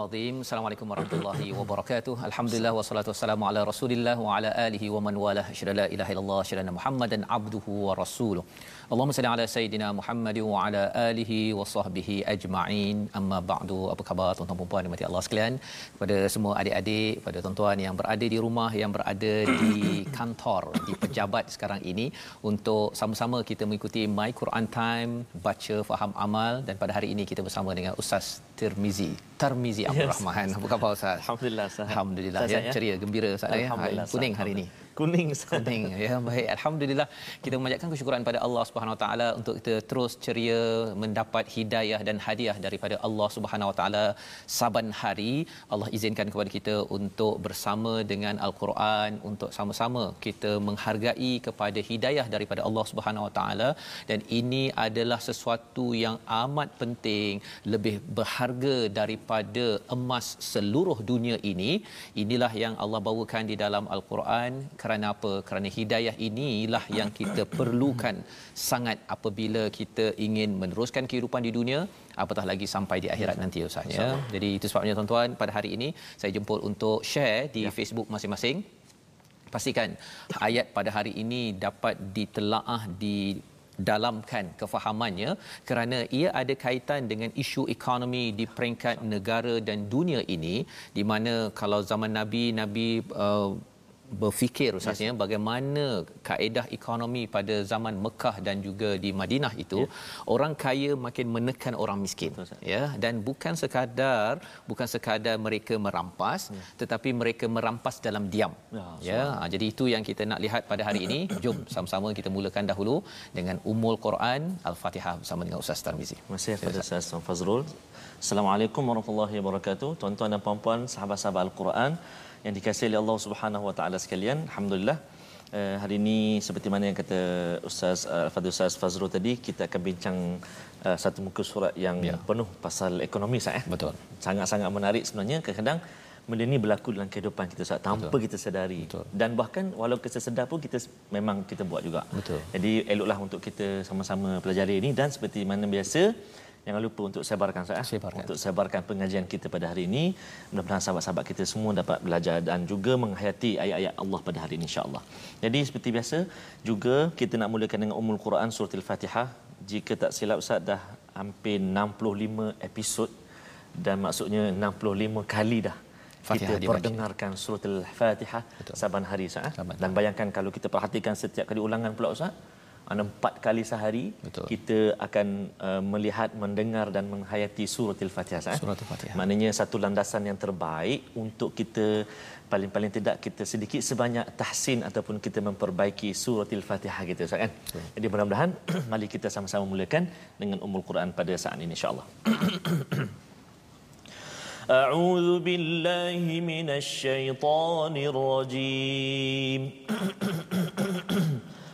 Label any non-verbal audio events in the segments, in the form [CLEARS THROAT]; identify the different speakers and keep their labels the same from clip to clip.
Speaker 1: Al-Azim. Assalamualaikum warahmatullahi wabarakatuh. Alhamdulillah wassalatu wassalamu ala Rasulillah wa ala alihi wa man walah. Asyhadu la ilaha illallah, asyhadu anna Muhammadan abduhu wa rasuluh. Allahumma salli ala sayidina Muhammad wa ala alihi wa sahbihi ajma'in. Amma ba'du. Apa khabar tuan-tuan dan puan dimati Allah sekalian? Kepada semua adik-adik, pada tuan-tuan yang berada di rumah, yang berada di [COUGHS] kantor, di pejabat sekarang ini untuk sama-sama kita mengikuti My Quran Time, baca faham amal dan pada hari ini kita bersama dengan Ustaz Tirmizi. Tarmizi Abdul
Speaker 2: Yes.
Speaker 1: Rahman. Apa khabar Ustaz?
Speaker 2: Alhamdulillah Ustaz.
Speaker 1: Alhamdulillah
Speaker 2: Ustaz,
Speaker 1: ya. Ceria, gembira Ustaz ya. Hari Kuning hari ini.
Speaker 2: Kuning Ustaz.
Speaker 1: Kuning. Ya baik. Alhamdulillah kita memanjatkan kesyukuran pada Allah Subhanahu Wa Taala untuk kita terus ceria mendapat hidayah dan hadiah daripada Allah Subhanahu Wa Taala saban hari. Allah izinkan kepada kita untuk bersama dengan al-Quran untuk sama-sama kita menghargai kepada hidayah daripada Allah Subhanahu Wa Taala. Dan ini adalah sesuatu yang amat penting lebih berharga daripada emas seluruh dunia ini. Inilah yang Allah bawakan di dalam al-Quran kerana apa? Kerana hidayah inilah yang kita perlukan sangat apabila kita ingin meneruskan kehidupan di dunia apatah lagi sampai di akhirat nanti Ustaz ya. Jadi itu sebabnya tuan-tuan pada hari ini saya jemput untuk share di ya. Facebook masing-masing. Pastikan ayat pada hari ini dapat ditelaah di dalamkan kefahamannya kerana ia ada kaitan dengan isu ekonomi di peringkat negara dan dunia ini di mana kalau zaman nabi nabi uh, berfikir ustaznya yes. bagaimana kaedah ekonomi pada zaman Mekah dan juga di Madinah itu yeah. orang kaya makin menekan orang miskin Betul, ya dan bukan sekadar bukan sekadar mereka merampas yeah. tetapi mereka merampas dalam diam ya, ya. Ha, jadi itu yang kita nak lihat pada hari ini [COUGHS] jom sama-sama kita mulakan dahulu dengan umul Quran Al-Fatihah bersama dengan Ustaz Tarmizi
Speaker 2: Terima kasih kepada Ustaz Fazrul Assalamualaikum warahmatullahi wabarakatuh tuan-tuan dan puan-puan sahabat-sahabat Al-Quran yang dikasihi oleh Allah Subhanahu Wa Taala sekalian. Alhamdulillah. Uh, hari ini seperti mana yang kata Ustaz uh, Fadil Ustaz Fazrul tadi kita akan bincang uh, satu muka surat yang ya. penuh pasal ekonomi sah eh.
Speaker 1: Betul.
Speaker 2: Sangat-sangat menarik sebenarnya kadang-kadang benda ni berlaku dalam kehidupan kita saat tanpa Betul. kita sedari Betul. dan bahkan walau kita sedar pun kita memang kita buat juga.
Speaker 1: Betul.
Speaker 2: Jadi eloklah untuk kita sama-sama pelajari ini dan seperti mana biasa Jangan lupa untuk sebarkan saya.
Speaker 1: Sebarkan.
Speaker 2: Untuk sebarkan pengajian kita pada hari ini. Mudah-mudahan sahabat-sahabat kita semua dapat belajar dan juga menghayati ayat-ayat Allah pada hari ini insya-Allah. Jadi seperti biasa juga kita nak mulakan dengan Ummul Quran surah Al-Fatihah. Jika tak silap Ustaz dah hampir 65 episod dan maksudnya 65 kali dah
Speaker 1: Fatihah
Speaker 2: kita perdengarkan surah Al-Fatihah saban hari Ustaz.
Speaker 1: Saban.
Speaker 2: Dan bayangkan kalau kita perhatikan setiap kali ulangan pula Ustaz ada empat kali sehari
Speaker 1: Betul.
Speaker 2: kita akan uh, melihat, mendengar dan menghayati surah Al-Fatihah. Eh?
Speaker 1: Surah Al-Fatihah.
Speaker 2: Maknanya satu landasan yang terbaik untuk kita paling-paling tidak kita sedikit sebanyak tahsin ataupun kita memperbaiki surah Al-Fatihah kita Ustaz kan. Betul. Jadi mudah-mudahan [CLEARS THROAT] mari kita sama-sama mulakan dengan Ummul Quran pada saat ini insya-Allah. أعوذ بالله من الشيطان الرجيم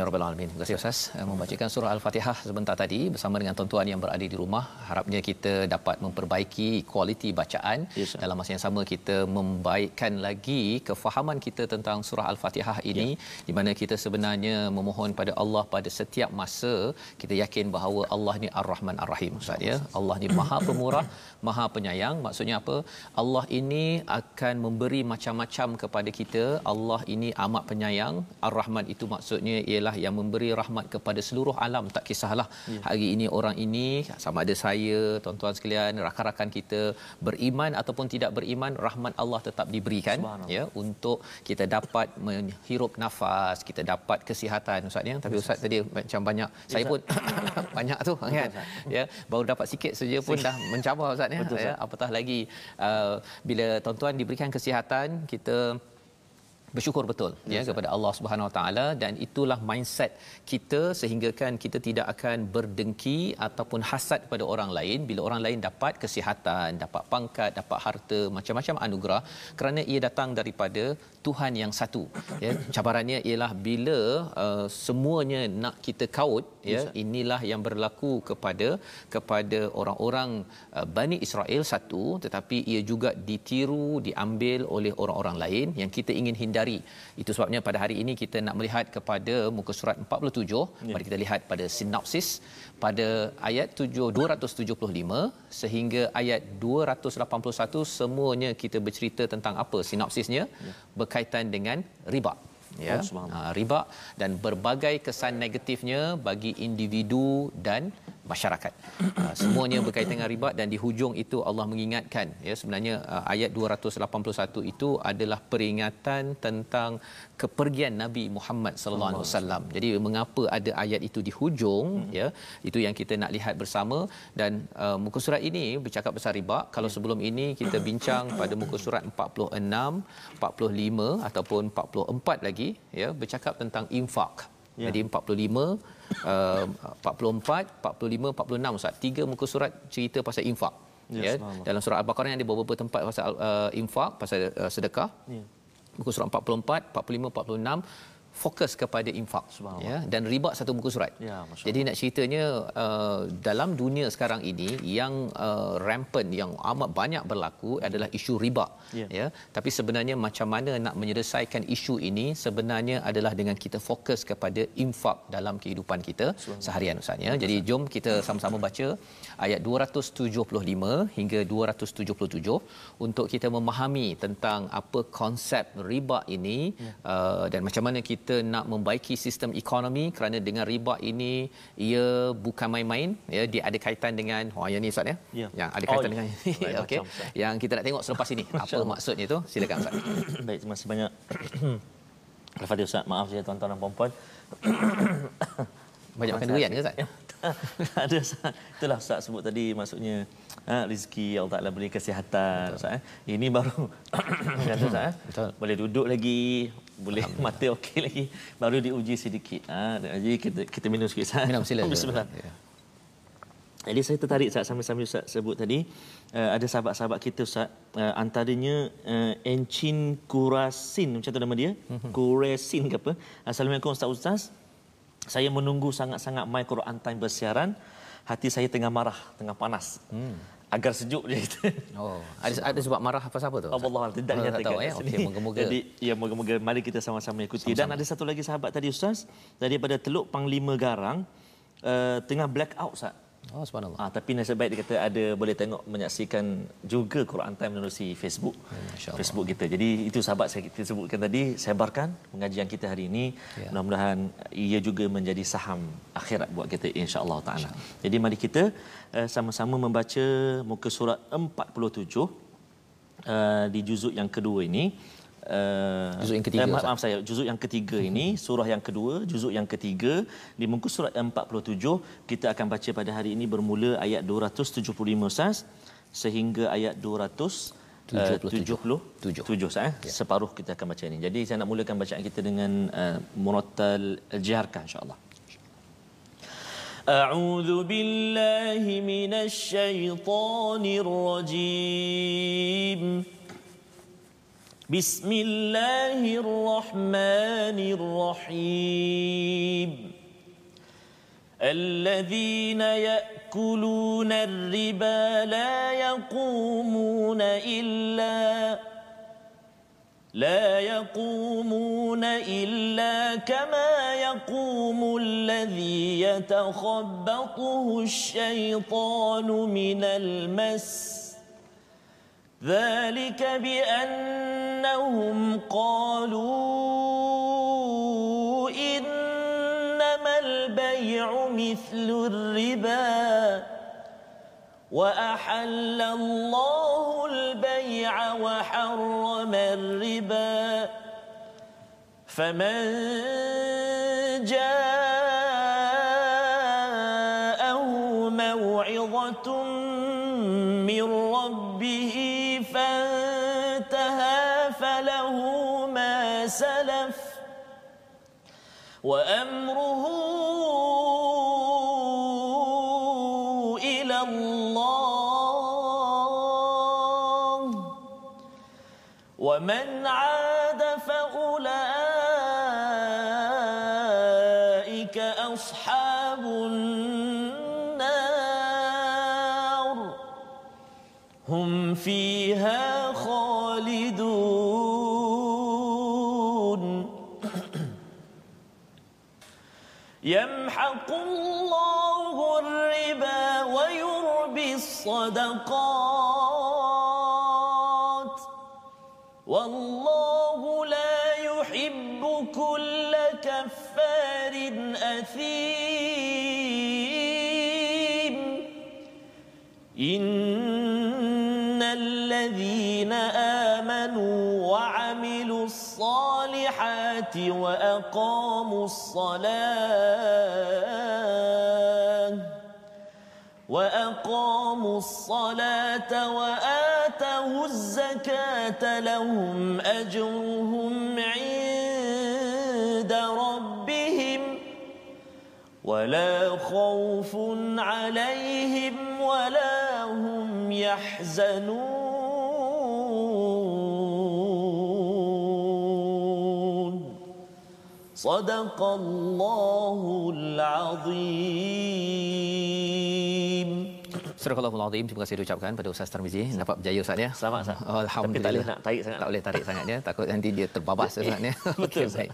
Speaker 1: Ya rabbal alamin. Terima kasih Ustaz uh, membacakan surah Al-Fatihah sebentar tadi bersama dengan tuan-tuan yang berada di rumah. Harapnya kita dapat memperbaiki kualiti bacaan.
Speaker 2: Yes.
Speaker 1: Dalam masa yang sama kita membaikkan lagi kefahaman kita tentang surah Al-Fatihah ini
Speaker 2: Ya.
Speaker 1: di mana kita sebenarnya memohon pada Allah pada setiap masa kita yakin bahawa Allah ni Ar-Rahman Ar-Rahim Ustaz ya. Allah ni Maha Pemurah, Maha Penyayang. Maksudnya apa? Allah ini akan memberi macam-macam kepada kita. Allah ini amat penyayang. Ar-Rahman itu maksudnya ialah yang memberi rahmat kepada seluruh alam. Tak kisahlah
Speaker 2: Ya.
Speaker 1: hari ini orang ini sama ada saya, tuan-tuan sekalian, rakan-rakan kita beriman ataupun tidak beriman, rahmat Allah tetap diberikan ya untuk kita dapat menghirup nafas, kita dapat kesihatan Ustaz ya. Tapi Ustaz tadi macam banyak saya pun [COUGHS] banyak tu kan. Ya, baru dapat sikit saja pun dah mencabar Ustaz ya.
Speaker 2: Betul,
Speaker 1: ya. Apatah lagi uh, bila tuan-tuan diberikan kesihatan, kita bersyukur betul ya kepada Allah Subhanahu Wa Taala dan itulah mindset kita sehingga kan kita tidak akan berdengki ataupun hasad kepada orang lain bila orang lain dapat kesihatan, dapat pangkat, dapat harta, macam-macam anugerah kerana ia datang daripada Tuhan yang satu. Ya, cabarannya ialah bila uh, semuanya nak kita kaut ya inilah yang berlaku kepada kepada orang-orang uh, Bani Israel satu tetapi ia juga ditiru diambil oleh orang-orang lain yang kita ingin hindari. Itu sebabnya pada hari ini kita nak melihat kepada muka surat 47. Ya. Mari kita lihat pada sinopsis pada ayat 7 275 sehingga ayat 281 semuanya kita bercerita tentang apa sinopsisnya ya. berkaitan dengan riba ya
Speaker 2: Oh,
Speaker 1: riba dan berbagai kesan negatifnya bagi individu dan masyarakat. Uh, semuanya berkaitan dengan riba dan di hujung itu Allah mengingatkan ya sebenarnya uh, ayat 281 itu adalah peringatan tentang kepergian Nabi Muhammad sallallahu alaihi wasallam. Jadi mengapa ada ayat itu di hujung hmm. ya itu yang kita nak lihat bersama dan uh, muka surat ini bercakap pasal riba. Kalau sebelum ini kita [COUGHS] bincang pada muka surat 46, 45 ataupun 44 lagi ya bercakap tentang infak.
Speaker 2: Ya.
Speaker 1: Jadi 45 uh, 44, 45, 46 Ustaz. Tiga muka surat cerita pasal infak.
Speaker 2: Ya,
Speaker 1: Ya,
Speaker 2: subhanallah.
Speaker 1: dalam surah Al-Baqarah ada beberapa tempat pasal uh, infak, pasal uh, sedekah.
Speaker 2: Ya.
Speaker 1: Muka surat 44, 45, 46 fokus kepada infak ya dan riba satu muka surat.
Speaker 2: Ya,
Speaker 1: Jadi nak ceritanya uh, dalam dunia sekarang ini yang uh, rampant yang amat banyak berlaku adalah isu riba
Speaker 2: Ya.
Speaker 1: ya tapi sebenarnya macam mana nak menyelesaikan isu ini sebenarnya adalah dengan kita fokus kepada infak dalam kehidupan kita seharian Ustaz ya. Jadi jom kita sama-sama baca ayat 275 hingga 277 untuk kita memahami tentang apa konsep riba ini
Speaker 2: Ya.
Speaker 1: uh, dan macam mana kita nak membaiki sistem ekonomi kerana dengan riba ini ia bukan main-main ya dia ada kaitan dengan wah yang ni Ustaz ya.
Speaker 2: Ya.
Speaker 1: Yang ada
Speaker 2: Oh,
Speaker 1: kaitan
Speaker 2: ya. [LAUGHS]
Speaker 1: dengan
Speaker 2: Lain
Speaker 1: okey.
Speaker 2: macam, Ustaz.
Speaker 1: Yang kita nak tengok selepas ini apa maksudnya tu silakan Ustaz. [COUGHS]
Speaker 2: Baik, terima kasih banyak. [COUGHS] Al-Fatihah Ustaz. Maaf saya tuan-tuan dan puan-puan. [COUGHS]
Speaker 1: Banyak makan durian ke Ustaz?
Speaker 2: ada Ustaz. Itulah Ustaz sebut tadi maksudnya ha, rezeki Allah Taala beri kesihatan Ustaz eh. Ini baru kata Ustaz eh. Boleh duduk lagi, boleh mata okey lagi, baru diuji sedikit. Ha, jadi kita kita minum sikit Ustaz.
Speaker 1: Minum sila.
Speaker 2: Bismillah.
Speaker 1: Ya.
Speaker 2: Jadi saya tertarik Ustaz sambil-sambil Ustaz sebut tadi uh, ada sahabat-sahabat kita Ustaz uh, antaranya uh, Encin Kurasin macam tu nama dia
Speaker 1: Mhm.
Speaker 2: Kurasin ke apa Assalamualaikum Ustaz Ustaz saya menunggu sangat-sangat My Quran Time bersiaran hati saya tengah marah tengah panas hmm. Agar sejuk dia kata
Speaker 1: Oh, ada ada sebab marah apa siapa tu?
Speaker 2: Allah Allah tidak
Speaker 1: Oh, tak
Speaker 2: nyatakan
Speaker 1: tahu ya.
Speaker 2: sini.
Speaker 1: Okey, moga-moga.
Speaker 2: Jadi ya moga-moga mari kita sama-sama ikuti dan ada satu lagi sahabat tadi Ustaz daripada Teluk Panglima Garang uh, tengah black out Ustaz
Speaker 1: Oh, subhanallah.
Speaker 2: Ah, tapi nasib baik dia kata ada boleh tengok menyaksikan juga Quran Time melalui Facebook.
Speaker 1: Masya-Allah.
Speaker 2: Facebook kita. Jadi itu sahabat saya kita sebutkan tadi sebarkan pengajian kita hari ini.
Speaker 1: Ya.
Speaker 2: Mudah-mudahan ia juga menjadi saham akhirat buat kita insya-Allah taala. Jadi mari kita uh, sama-sama membaca muka surat 47 uh, di juzuk yang kedua ini
Speaker 1: Uh, juzuk yang ketiga. Eh,
Speaker 2: maaf, maaf saya, juzuk yang ketiga ini, surah yang kedua, juzuk yang ketiga di muka surat 47 kita akan baca pada hari ini bermula ayat 275 Ustaz sehingga ayat 277 tujuh sah, eh? ya. separuh kita akan baca ini. Jadi saya nak mulakan bacaan kita dengan uh, murattal al-jiharkah insya-Allah. أعوذ بالله من الشيطان الرجيم بسم الله الرحمن الرحيم. الذين يأكلون الربا لا يقومون إلا لا يقومون إلا كما يقوم الذي يتخبطه الشيطان من المس ذلك بأنهم قالوا إنما البيع مثل الربا وأحل الله البيع وحرم الربا فمن جاءه وأمره إلى الله. ومن عاد فأولئك أصحاب النار. هم فيها الصدقات. والله لا يحب كل كفار أثيم. إن الذين آمنوا وعملوا الصالحات وأقاموا الصلاة وأقاموا الصلاة وآتوا الزكاة لهم أجرهم عند ربهم ولا خوف عليهم ولا هم يحزنون. صدق الله العظيم.
Speaker 1: Surah Al-Azim terima kasih diucapkan pada Ustaz Tarmizi dapat berjaya Ustaz ya.
Speaker 2: Selamat Ustaz.
Speaker 1: Alhamdulillah.
Speaker 2: tak boleh nak tarik sangat.
Speaker 1: Tak boleh tarik sangat ya. Takut nanti dia terbabas Ustaz ya. [LAUGHS]
Speaker 2: Betul baik.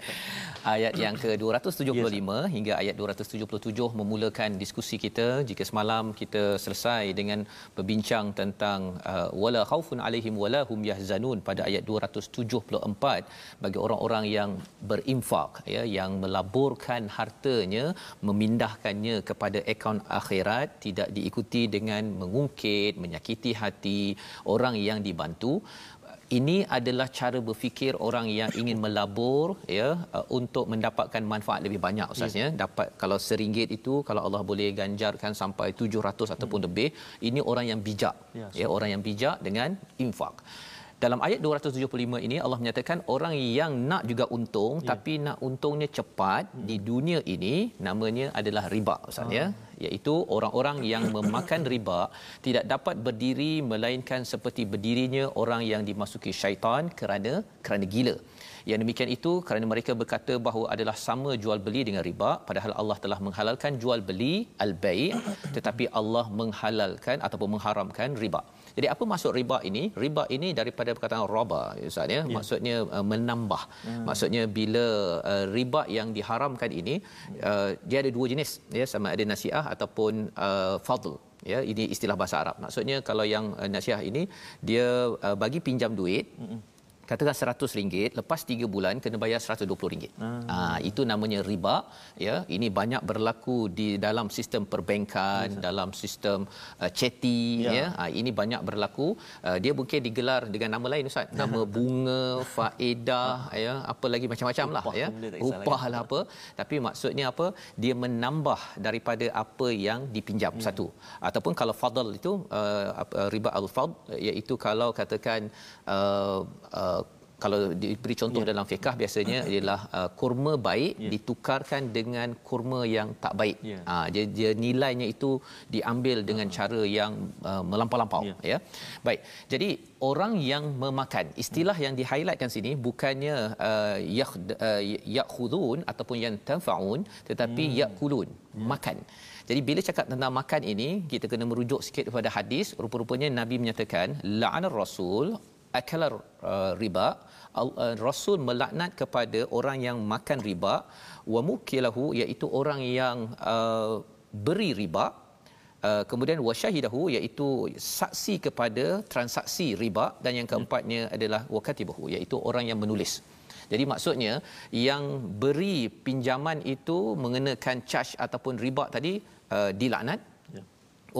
Speaker 1: Ayat yang ke-275 yes, hingga ayat 277 memulakan diskusi kita jika semalam kita selesai dengan berbincang tentang uh, wala khaufun alaihim wala hum yahzanun pada ayat 274 bagi orang-orang yang berinfak ya yang melaburkan hartanya memindahkannya kepada akaun akhirat tidak diikuti dengan dengan mengungkit, menyakiti hati orang yang dibantu. Ini adalah cara berfikir orang yang ingin melabur ya uh, untuk mendapatkan manfaat lebih banyak ustaznya. Ya. Dapat kalau seringgit itu kalau Allah boleh ganjarkan sampai 700 ataupun hmm. lebih, ini orang yang bijak. Ya, ya orang yang bijak dengan infak. Dalam ayat 275 ini Allah menyatakan orang yang nak juga untung ya. tapi nak untungnya cepat hmm. di dunia ini namanya adalah riba ustaz ya ah. iaitu orang-orang yang memakan riba tidak dapat berdiri melainkan seperti berdirinya orang yang dimasuki syaitan kerana kerana gila yang demikian itu kerana mereka berkata bahawa adalah sama jual beli dengan riba padahal Allah telah menghalalkan jual beli al-bai' tetapi Allah menghalalkan ataupun mengharamkan riba. Jadi apa maksud riba ini? Riba ini daripada perkataan roba Ustaz ya. ya. Maksudnya uh, menambah. Hmm. Maksudnya bila uh, riba yang diharamkan ini uh, dia ada dua jenis ya sama ada nasiah ataupun uh, fadl ya ini istilah bahasa Arab. Maksudnya kalau yang uh, nasiah ini dia uh, bagi pinjam duit hmm katakan RM100 lepas 3 bulan kena bayar RM120 ah. ha, itu namanya riba ya. Ini banyak berlaku di dalam sistem perbankan ya. dalam sistem uh, ceti ya, ya. Ha, ini banyak berlaku. Uh, dia mungkin digelar dengan nama lain ustaz. [LAUGHS] Nama bunga faedah ya. Apa lagi macam-macam lah ya. upah lah apa. Tapi maksudnya apa? Dia menambah daripada apa yang dipinjam ya. satu. Ataupun kalau fadl itu uh, riba al-fadl iaitu kalau katakan uh, uh, kalau diberi contoh yeah. dalam fiqh biasanya ialah uh, kurma baik yeah. ditukarkan dengan kurma yang tak baik. Yeah. Ya. Uh, dia, dia nilainya itu diambil dengan uh cara yang uh, melampau-lampau yeah. ya. Baik. Jadi orang yang memakan istilah yang di-highlightkan sini bukannya uh, yakhudun uh, ataupun yang tanfaun tetapi hmm. yakulun yeah. makan. Jadi bila cakap tentang makan ini kita kena merujuk sikit kepada hadis rupa-rupanya nabi menyatakan la'anar rasul akala uh, riba rasul melaknat kepada orang yang makan riba. Wa mukilahu iaitu orang yang uh, beri riba. Uh, kemudian wasyahidahu iaitu saksi kepada transaksi riba. Dan yang keempatnya adalah wakatibahu iaitu orang yang menulis. Jadi maksudnya yang beri pinjaman itu mengenakan charge ataupun riba tadi uh, dilaknat. Ya.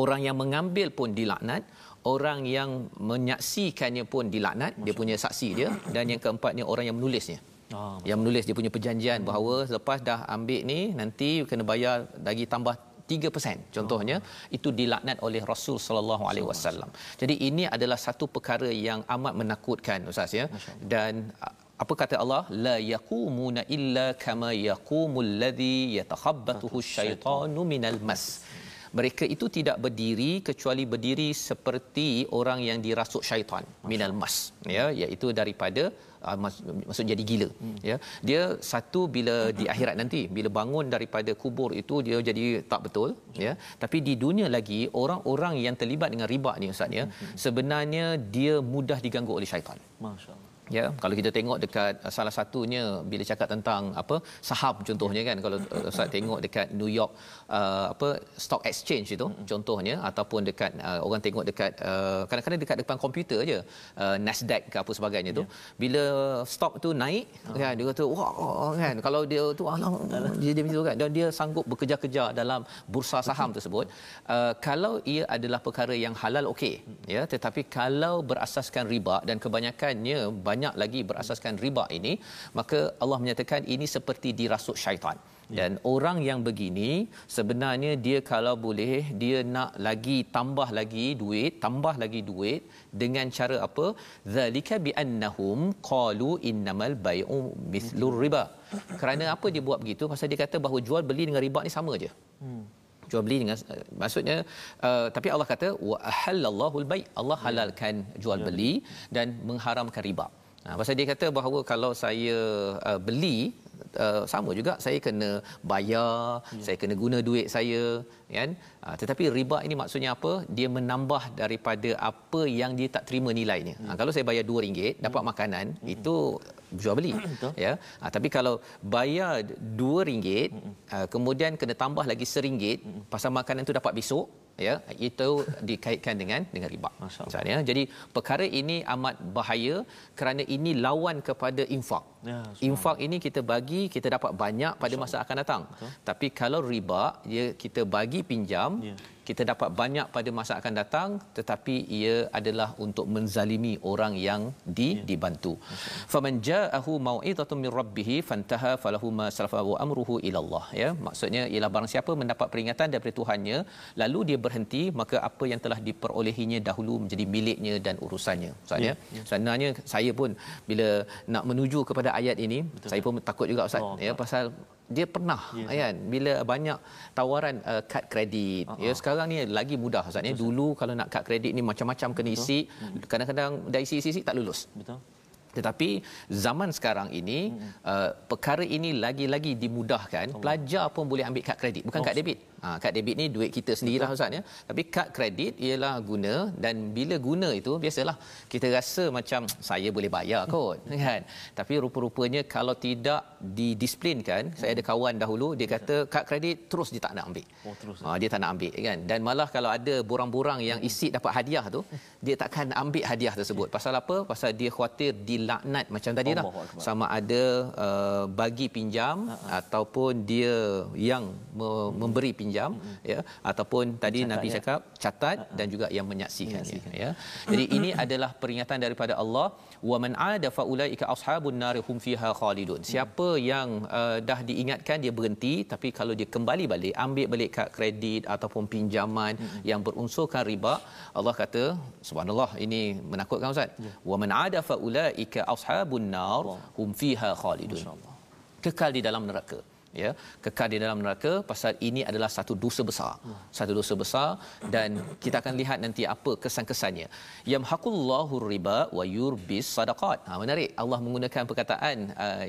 Speaker 1: orang yang mengambil pun dilaknat orang yang menyaksikannya pun dilaknat dia punya saksi dia [CLEARS THROAT] dan yang keempatnya orang yang menulisnya oh, yang menulis dia punya perjanjian hmm. bahawa selepas dah ambil ni nanti kena bayar lagi tambah 3% contohnya oh. itu dilaknat oleh Rasul sallallahu alaihi wasallam. Jadi ini adalah satu perkara yang amat menakutkan ustaz ya. Dan apa kata Allah la yaqumuna illa kama yaqumul ladhi yatakhabbathu asyaitanu minal mas mereka itu tidak berdiri kecuali berdiri seperti orang yang dirasuk syaitan minal mas ya iaitu daripada uh, maksud jadi gila hmm. ya dia satu bila di akhirat nanti bila bangun daripada kubur itu dia jadi tak betul ya tapi di dunia lagi orang-orang yang terlibat dengan riba ni ustaz ya hmm. sebenarnya dia mudah diganggu oleh syaitan masyaallah ya kalau kita tengok dekat uh, salah satunya bila cakap tentang apa saham contohnya kan kalau uh, ustaz tengok dekat New York uh, apa stock exchange itu contohnya ataupun dekat uh, orang tengok dekat uh, kadang-kadang dekat depan komputer aje uh, Nasdaq ke apa sebagainya tu ya. bila stock tu naik uh. kan dia kata wah kan kalau dia tu alah [LAUGHS] dia dia begitu kan dan dia sanggup bekerja-kerja dalam bursa saham tersebut uh, kalau ia adalah perkara yang halal okey ya tetapi kalau berasaskan riba dan kebanyakannya banyak lagi berasaskan riba ini maka Allah menyatakan ini seperti dirasuk syaitan ya. dan orang yang begini sebenarnya dia kalau boleh dia nak lagi tambah lagi duit tambah lagi duit dengan cara apa? Zalika bi annahum qalu innamal bai'u mithlur riba. Kerana apa dia buat begitu? Pasal dia kata bahawa jual beli dengan riba ni sama aja hmm. Jual beli dengan maksudnya uh, tapi Allah kata wa halallahu al Allah halalkan jual ya. beli dan mengharamkan riba Ha, pasal dia kata bahawa kalau saya uh, beli uh, sama juga saya kena bayar, ya. saya kena guna duit saya kan. Ha, tetapi riba ini maksudnya apa? Dia menambah daripada apa yang dia tak terima nilainya. Ha, kalau saya bayar RM2 dapat hmm. makanan hmm. itu jual beli [CLEARS THROAT] ya. Ha, tapi kalau bayar RM2 hmm. uh, kemudian kena tambah lagi RM1 hmm. pasal makanan itu dapat besok ya itu dikaitkan dengan dengan riba. Misalnya jadi perkara ini amat bahaya kerana ini lawan kepada infak. Ya, infak ini kita bagi kita dapat banyak pada masa akan datang. Betul. tapi kalau riba dia kita bagi pinjam ya kita dapat banyak pada masa akan datang tetapi ia adalah untuk menzalimi orang yang di ya. dibantu faman ja'ahu mau'izatun min rabbih fantaha falahu ma salafa wa amruhu ila Allah ya maksudnya ialah barang siapa mendapat peringatan daripada Tuhannya lalu dia berhenti maka apa yang telah diperolehinya dahulu menjadi miliknya dan urusannya maksudnya ya, ya. sebenarnya saya pun bila nak menuju kepada ayat ini Betul. saya pun takut juga ustaz oh, ya pasal dia pernah yeah. kan bila banyak tawaran uh, kad kredit uh-huh. ya sekarang ni lagi mudah ustaz ya dulu kalau nak kad kredit ni macam-macam kena isi Betul. kadang-kadang dah isi-isi tak lulus. Betul. Tetapi zaman sekarang ini hmm. uh, perkara ini lagi-lagi dimudahkan. Pelajar pun boleh ambil kad kredit bukan oh. kad debit Ha, kad debit ni duit kita sendirilah ustaz ya. Tapi kad kredit ialah guna dan bila guna itu biasalah kita rasa macam saya boleh bayar kot [LAUGHS] kan. Tapi rupa-rupanya kalau tidak didisiplinkan, hmm. saya ada kawan dahulu dia kata kad kredit terus dia tak nak ambil. Oh terus. Ha, dia tak nak ambil kan. Dan malah kalau ada borang-borang yang isi dapat hadiah tu, dia takkan ambil hadiah tersebut. Pasal apa? Pasal dia khuatir dilaknat macam tadi lah. Sama ada uh, bagi pinjam uh-huh. ataupun dia yang me- memberi pinjam uh-huh. ya ataupun tadi catat, Nabi ya. cakap catat uh-huh. dan juga yang menyaksikan ya. Jadi ini [COUGHS] adalah peringatan daripada Allah wa man ada fa ulaika ashabun nar hum fiha khalidun. Siapa yang uh, dah diingatkan dia berhenti tapi kalau dia kembali balik ambil balik kad kredit ataupun pinjaman uh-huh. yang berunsurkan riba Allah kata subhanallah ini menakutkan ustaz. Ya. Wa man ada fa ulaika ashabun nar hum fiha khalidun. Kekal di dalam neraka ya kekal di dalam neraka pasal ini adalah satu dosa besar. Satu dosa besar dan kita akan lihat nanti apa kesan-kesannya. Yamhaqullahu riba wa yurbis sadaqat. Ha menarik. Allah menggunakan perkataan uh,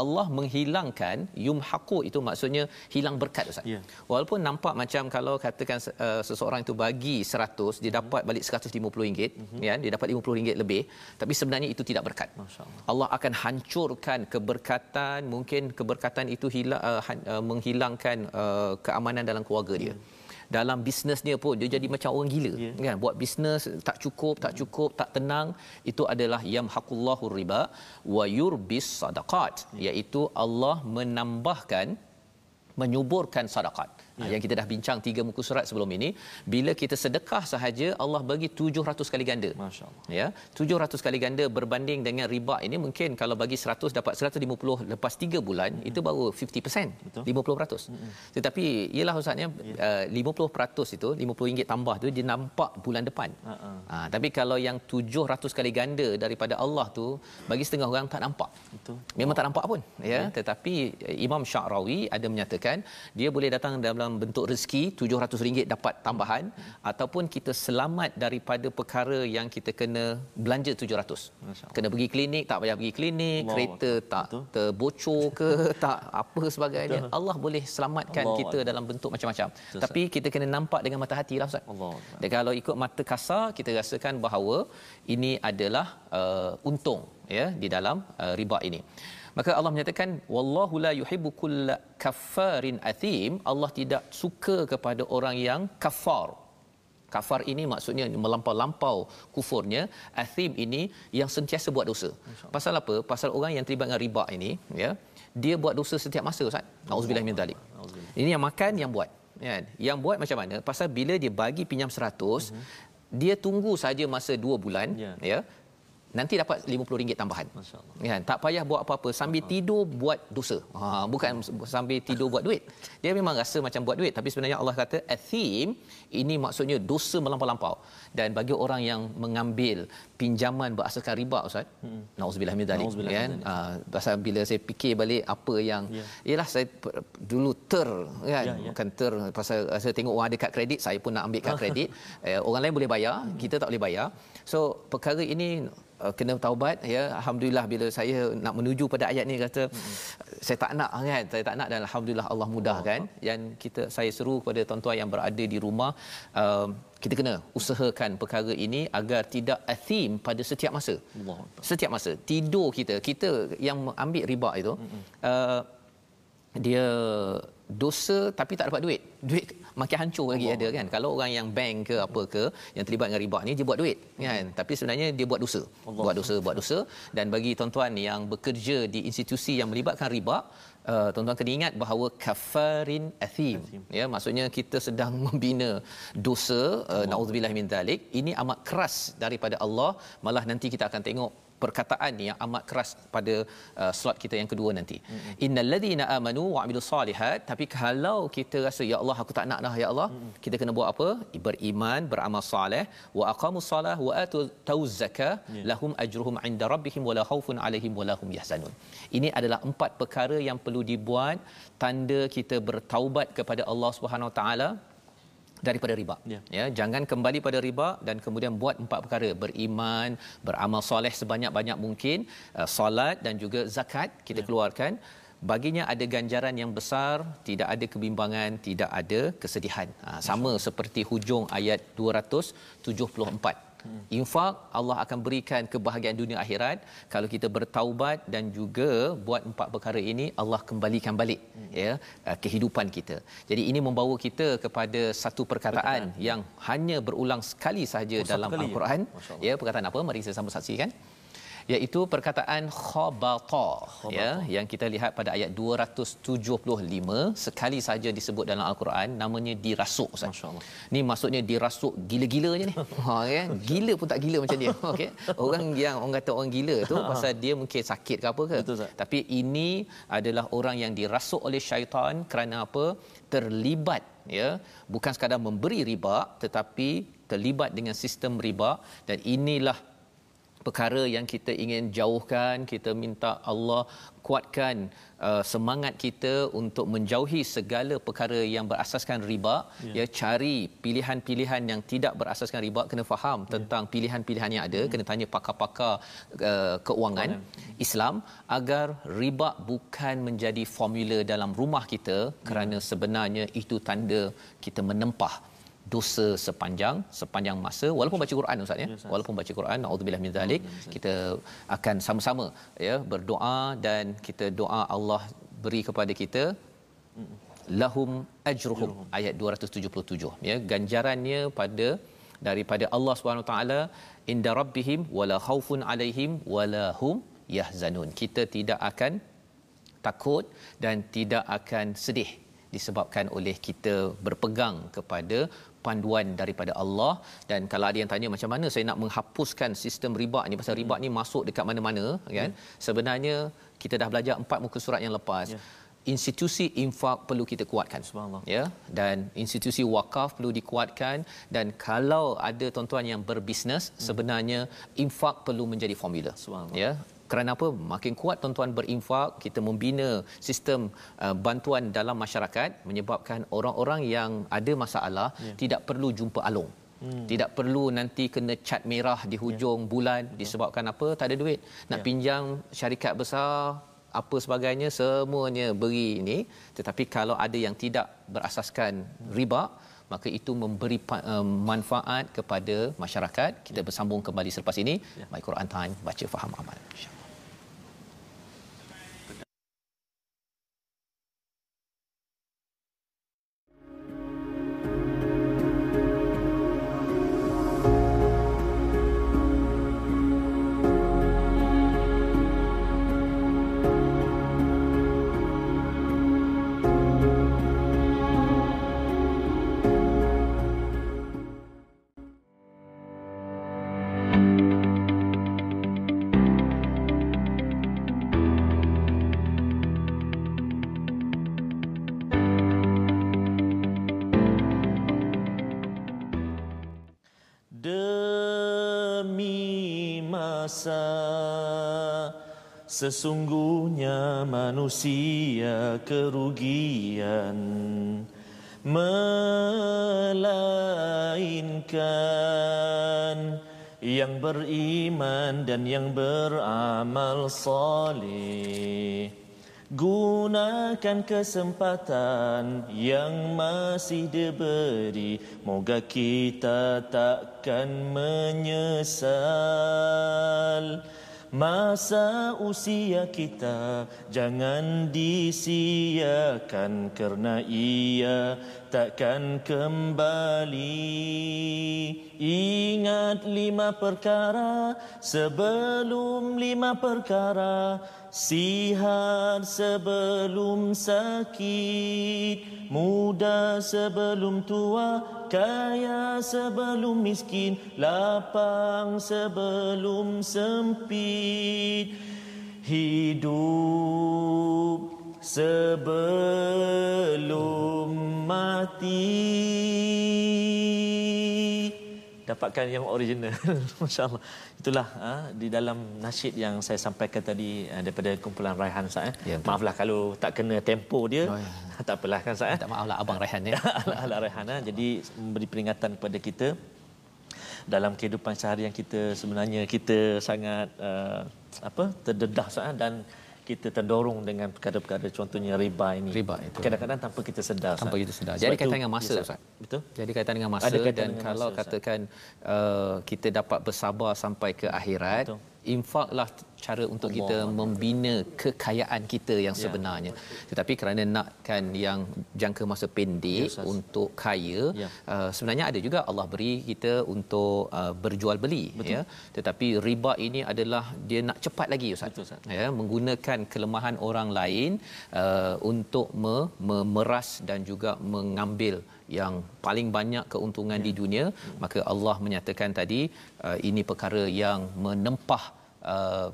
Speaker 1: Allah menghilangkan yumhaqu itu maksudnya hilang berkat ustaz. Yeah. Walaupun nampak macam kalau katakan uh, seseorang itu bagi 100 dia dapat balik 150 ringgit mm-hmm. ya dia dapat 50 ringgit lebih tapi sebenarnya itu tidak berkat. Masya-Allah. Allah akan hancurkan keberkatan mungkin keberkatan itu hilang uh, uh, menghilangkan uh, keamanan dalam keluarga dia. Mm dalam bisnesnya pun dia jadi macam orang gila yeah. kan? Buat bisnes tak cukup tak cukup tak tenang itu adalah yamhaqullahu riba wa yurbis sadaqat. Yeah. iaitu Allah menambahkan menyuburkan sedekah ya. yang kita dah bincang tiga muka surat sebelum ini bila kita sedekah sahaja Allah bagi 700 kali ganda masyaallah ya 700 kali ganda berbanding dengan riba ini mungkin kalau bagi 100 dapat 150 lepas 3 bulan hmm. itu baru 50% Betul. 50% hmm. tetapi ialah ustaznya ya. uh, 50% itu 50 ringgit tambah tu dia nampak bulan depan uh-uh. ha, tapi kalau yang 700 kali ganda daripada Allah tu bagi setengah orang tak nampak Betul. memang wow. tak nampak pun ya yeah. tetapi Imam Syarawi ada menyatakan dia boleh datang dalam dalam bentuk rezeki RM700 dapat tambahan hmm. ataupun kita selamat daripada perkara yang kita kena belanja 700 kena pergi klinik tak payah pergi klinik Allah kereta Allah. tak Betul. terbocor ke [LAUGHS] tak apa sebagainya Betul. Allah boleh selamatkan Allah kita Allah. dalam bentuk macam-macam Betul. tapi kita kena nampak dengan mata hati lah Ustaz Allah. dan kalau ikut mata kasar kita rasakan bahawa ini adalah uh, untung ya di dalam uh, riba ini maka Allah menyatakan wallahu la yuhibbu kull kaffarin athim. Allah tidak suka kepada orang yang kafar kafar ini maksudnya melampau-lampau kufurnya. Athim ini yang sentiasa buat dosa. Pasal apa? Pasal orang yang terlibat dengan riba ini ya dia buat dosa setiap masa ustaz. Auzubillah min zalik ini yang makan yang buat kan? Yang buat macam mana? Pasal bila dia bagi pinjam 100 uh-huh. Mhm. dia tunggu saja masa 2 bulan yeah. ya nanti dapat RM50 tambahan. Masya-Allah. Kan? Tak payah buat apa-apa sambil tidur buat dosa. Ha bukan sambil tidur buat duit. Dia memang rasa macam buat duit tapi sebenarnya Allah kata athim ini maksudnya dosa melampau-lampau. Dan bagi orang yang mengambil pinjaman berasaskan riba ustaz. Hmm. Nauzubillah min zalik kan. Ah pasal bila saya fikir balik apa yang yeah. yalah saya dulu ter kan yeah, yeah. bukan ter pasal saya tengok orang ada kad kredit saya pun nak ambil kad kredit. [LAUGHS] eh, orang lain boleh bayar, kita tak boleh bayar. So perkara ini uh, kena taubat ya alhamdulillah bila saya nak menuju pada ayat ni kata hmm. saya tak nak kan saya tak nak dan alhamdulillah Allah mudahkan oh. yang kita saya seru kepada tuan-tuan yang berada di rumah uh, kita kena usahakan perkara ini agar tidak athim pada setiap masa Allah. setiap masa tidur kita kita yang ambil riba itu hmm. uh, dia dosa tapi tak dapat duit duit makin hancur lagi Allah. ada kan. Kalau orang yang bank ke apa ke yang terlibat dengan riba ni dia buat duit kan. Tapi sebenarnya dia buat dosa. Allah. buat dosa buat dosa. Dan bagi tuan-tuan yang bekerja di institusi yang melibatkan riba Uh, tuan-tuan kena ingat bahawa kafarin athim. Ya maksudnya kita sedang [LAUGHS] membina dosa uh, naudzubillah min zalik ini amat keras daripada Allah. Malah nanti kita akan tengok perkataan yang amat keras pada uh, slot kita yang kedua nanti. Mm-hmm. Innal ladzina amanu wa amilus solihat tapi kalau kita rasa ya Allah aku tak nak dah ya Allah, mm-hmm. kita kena buat apa? Beriman, beramal soleh, wa aqamus solah wa atu tauz zakah yeah. lahum ajruhum inda rabbihim wala khaufun alaihim wala hum yahzanun. Ini adalah empat perkara yang perlu dibuat tanda kita bertaubat kepada Allah Subhanahu Wa Taala daripada riba. Ya. ya, jangan kembali pada riba dan kemudian buat empat perkara: beriman, beramal soleh sebanyak-banyak mungkin, uh, solat dan juga zakat kita ya. keluarkan. baginya ada ganjaran yang besar tidak ada kebimbangan tidak ada kesedihan ha, sama seperti hujung ayat 274 Infak Allah akan berikan kebahagiaan dunia akhirat kalau kita bertaubat dan juga buat empat perkara ini Allah kembalikan balik hmm. ya uh, kehidupan kita. Jadi ini membawa kita kepada satu perkataan, perkataan. yang hanya berulang sekali sahaja oh, dalam ya? al-Quran. Ya, perkataan apa? Mari kita sama saksikan iaitu perkataan khabata ya yang kita lihat pada ayat 275 sekali saja disebut dalam al-Quran namanya dirasuk masyaallah. Ni maksudnya dirasuk gila-gila je ni. [LAUGHS] Ha ya gila pun tak gila macam dia [LAUGHS] okey. Orang yang orang kata orang gila tu pasal dia mungkin sakit ke apa ke. Betul, tapi ini adalah orang yang dirasuk oleh syaitan kerana apa? Terlibat ya. Bukan sekadar memberi riba tetapi terlibat dengan sistem riba. Dan inilah perkara yang kita ingin jauhkan kita minta Allah kuatkan uh, semangat kita untuk menjauhi segala perkara yang berasaskan riba ya, ya cari pilihan-pilihan yang tidak berasaskan riba kena faham ya. tentang pilihan-pilihan yang ada hmm. kena tanya pakar-pakar uh, keuangan Mana? Islam agar riba bukan menjadi formula dalam rumah kita kerana sebenarnya itu tanda kita menempah dosa sepanjang sepanjang masa walaupun baca Quran ustaz ya. Walaupun baca Quran naudzubillah min zalik kita akan sama-sama ya berdoa dan kita doa Allah beri kepada kita lahum ajruhum ayat 277 ya. Ganjarannya pada daripada Allah Subhanahu taala inda rabbihim wala khaufun alaihim wala hum yahzanun. Kita tidak akan takut dan tidak akan sedih disebabkan oleh kita berpegang kepada panduan daripada Allah. Dan kalau ada yang tanya macam mana saya nak menghapuskan sistem riba ni pasal riba ni masuk dekat mana-mana kan? Hmm. sebenarnya kita dah belajar empat muka surat yang lepas. Yeah. institusi infak perlu kita kuatkan. Subhanallah. Ya? Dan institusi wakaf perlu dikuatkan. Dan kalau ada tuan-tuan yang berbisnes hmm. sebenarnya infak perlu menjadi formula. Ya kerana apa makin kuat tuan-tuan berinfak kita membina sistem uh, bantuan dalam masyarakat menyebabkan orang-orang yang ada masalah yeah. tidak perlu jumpa alung Hmm. Tidak perlu nanti kena cat merah di hujung yeah. bulan disebabkan apa? Tak ada duit. Nak yeah. pinjam syarikat besar apa sebagainya semuanya beri ini tetapi kalau ada yang tidak berasaskan riba maka itu memberi uh, manfaat kepada masyarakat kita ya. bersambung kembali selepas ini yeah. my Quran time baca faham amal insyaallah
Speaker 2: Sesungguhnya manusia kerugian Melainkan yang beriman dan yang beramal saleh. Gunakan kesempatan yang masih diberi. Moga kita takkan menyesal Masa usia kita jangan disiakan kerana ia takkan kembali. Ingat lima perkara sebelum lima perkara. Sihat sebelum sakit, muda sebelum tua, kaya sebelum miskin, lapang sebelum sempit. Hidup sebelum mati dapatkan yang original [LAUGHS] masyaallah itulah ha, di dalam nasyid yang saya sampaikan tadi ha, daripada kumpulan Raihan Ustaz eh. ya, maaflah kalau tak kena tempo dia oh, ya. [LAUGHS] tak apalah kan Ustaz eh.
Speaker 1: tak maaflah abang Raihan ya [LAUGHS]
Speaker 2: ala Raihan ha. jadi memberi peringatan kepada kita dalam kehidupan seharian kita sebenarnya kita sangat uh, apa terdedah Ustaz eh. dan kita terdorong dengan perkara-perkara contohnya riba ini.
Speaker 1: Riba itu.
Speaker 2: Kadang-kadang tanpa kita sedar.
Speaker 1: Tanpa
Speaker 2: Ustaz.
Speaker 1: kita sedar.
Speaker 2: Sebab
Speaker 1: Jadi kaitan dengan masa Ustaz.
Speaker 2: Betul.
Speaker 1: Jadi kaitan dengan masa
Speaker 2: Ada kaitan
Speaker 1: dan
Speaker 2: dengan
Speaker 1: kalau
Speaker 2: masa, Ustaz.
Speaker 1: katakan uh, kita dapat bersabar sampai ke akhirat,
Speaker 2: Betul.
Speaker 1: infaklah cara untuk kita membina kekayaan kita yang
Speaker 2: Ya.
Speaker 1: sebenarnya. Tetapi kerana nakkan yang jangka masa pendek
Speaker 2: Ya,
Speaker 1: untuk kaya,
Speaker 2: Ya.
Speaker 1: uh, sebenarnya ada juga Allah beri kita untuk uh, berjual beli ya. Tetapi riba ini adalah dia nak cepat lagi Ustaz.
Speaker 2: Betul, Ustaz.
Speaker 1: Ya, menggunakan kelemahan orang lain uh, untuk me- memeras dan juga mengambil yang paling banyak keuntungan di dunia maka Allah menyatakan tadi uh, ini perkara yang menempah uh,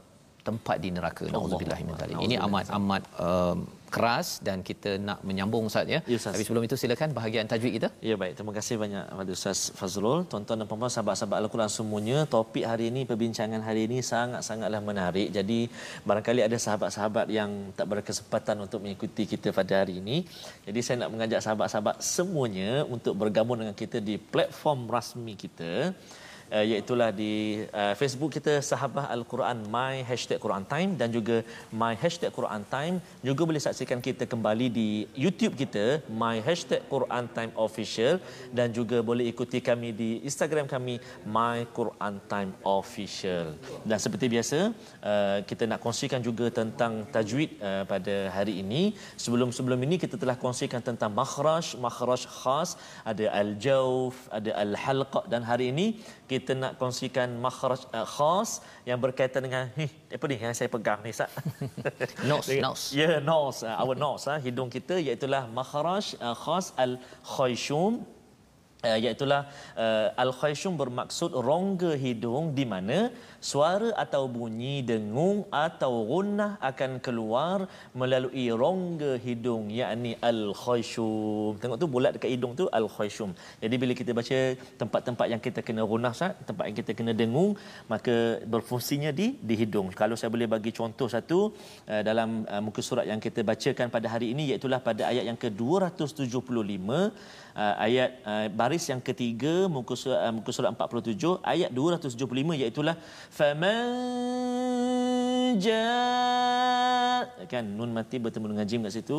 Speaker 1: tempat di neraka naudzubillah min zalik ini amat amat um, keras dan kita nak menyambung Ustaz ya
Speaker 2: Ya, Ustaz.
Speaker 1: tapi sebelum itu silakan bahagian tajwid kita
Speaker 2: Ya baik, terima kasih banyak kepada Ustaz Fazrul. Tuan-tuan dan puan-puan sahabat-sahabat Al-Quran semuanya, topik hari ini, perbincangan hari ini sangat-sangatlah menarik. Jadi barangkali ada sahabat-sahabat yang tak berkesempatan untuk mengikuti kita pada hari ini. Jadi saya nak mengajak sahabat-sahabat semuanya untuk bergabung dengan kita di platform rasmi kita. Uh, iaitulah di uh, Facebook kita Sahabah Al-Quran My Hashtag Quran Time dan juga My Hashtag Quran Time. Juga boleh saksikan kita kembali di YouTube kita My Hashtag Quran Time Official. Dan juga boleh ikuti kami di Instagram kami My Quran Time Official. Dan seperti biasa uh, kita nak kongsikan juga tentang tajwid uh, pada hari ini. Sebelum-sebelum ini kita telah kongsikan tentang makhraj makhraj khas. Ada al-jawf ada al-halqa. Dan hari ini kita nak kongsikan makhraj uh, khas yang berkaitan dengan hi, apa ni yang saya pegang ni Sat? [LAUGHS]
Speaker 1: Nos, nos.
Speaker 2: Ya, yeah, nos, uh, our nose uh, hidung kita iaitu makhraj uh, khas al-khayshum Uh, iaitulah uh, al-khayshum bermaksud rongga hidung di mana suara atau bunyi dengung atau gunnah akan keluar melalui rongga hidung yakni al-khayshum. Tengok tu bulat dekat hidung tu al-khayshum. Jadi bila kita baca tempat-tempat yang kita kena gunnah tempat yang kita kena dengung, maka berfungsinya di di hidung. Kalau saya boleh bagi contoh satu uh, dalam uh, muka surat yang kita bacakan pada hari ini iaitu pada ayat yang ke-275 uh, ayat uh, baris yang ketiga muka surat uh, muka surat 47 ayat 275 iaitu faman jaa kan nun mati bertemu dengan jim kat situ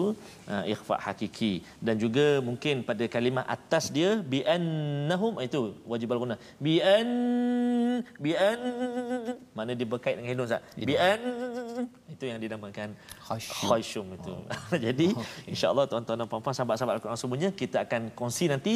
Speaker 2: uh, ikhfa hakiki dan juga mungkin pada kalimah atas dia bi annahum itu wajib al-ghunnah bi an bi an mana dia berkait dengan hidung Ustaz bi an itu yang dinamakan
Speaker 1: khashum
Speaker 2: itu. [LAUGHS] Jadi insya-Allah tuan-tuan dan puan-puan sahabat-sahabat Al-Quran semuanya kita akan kongsi nanti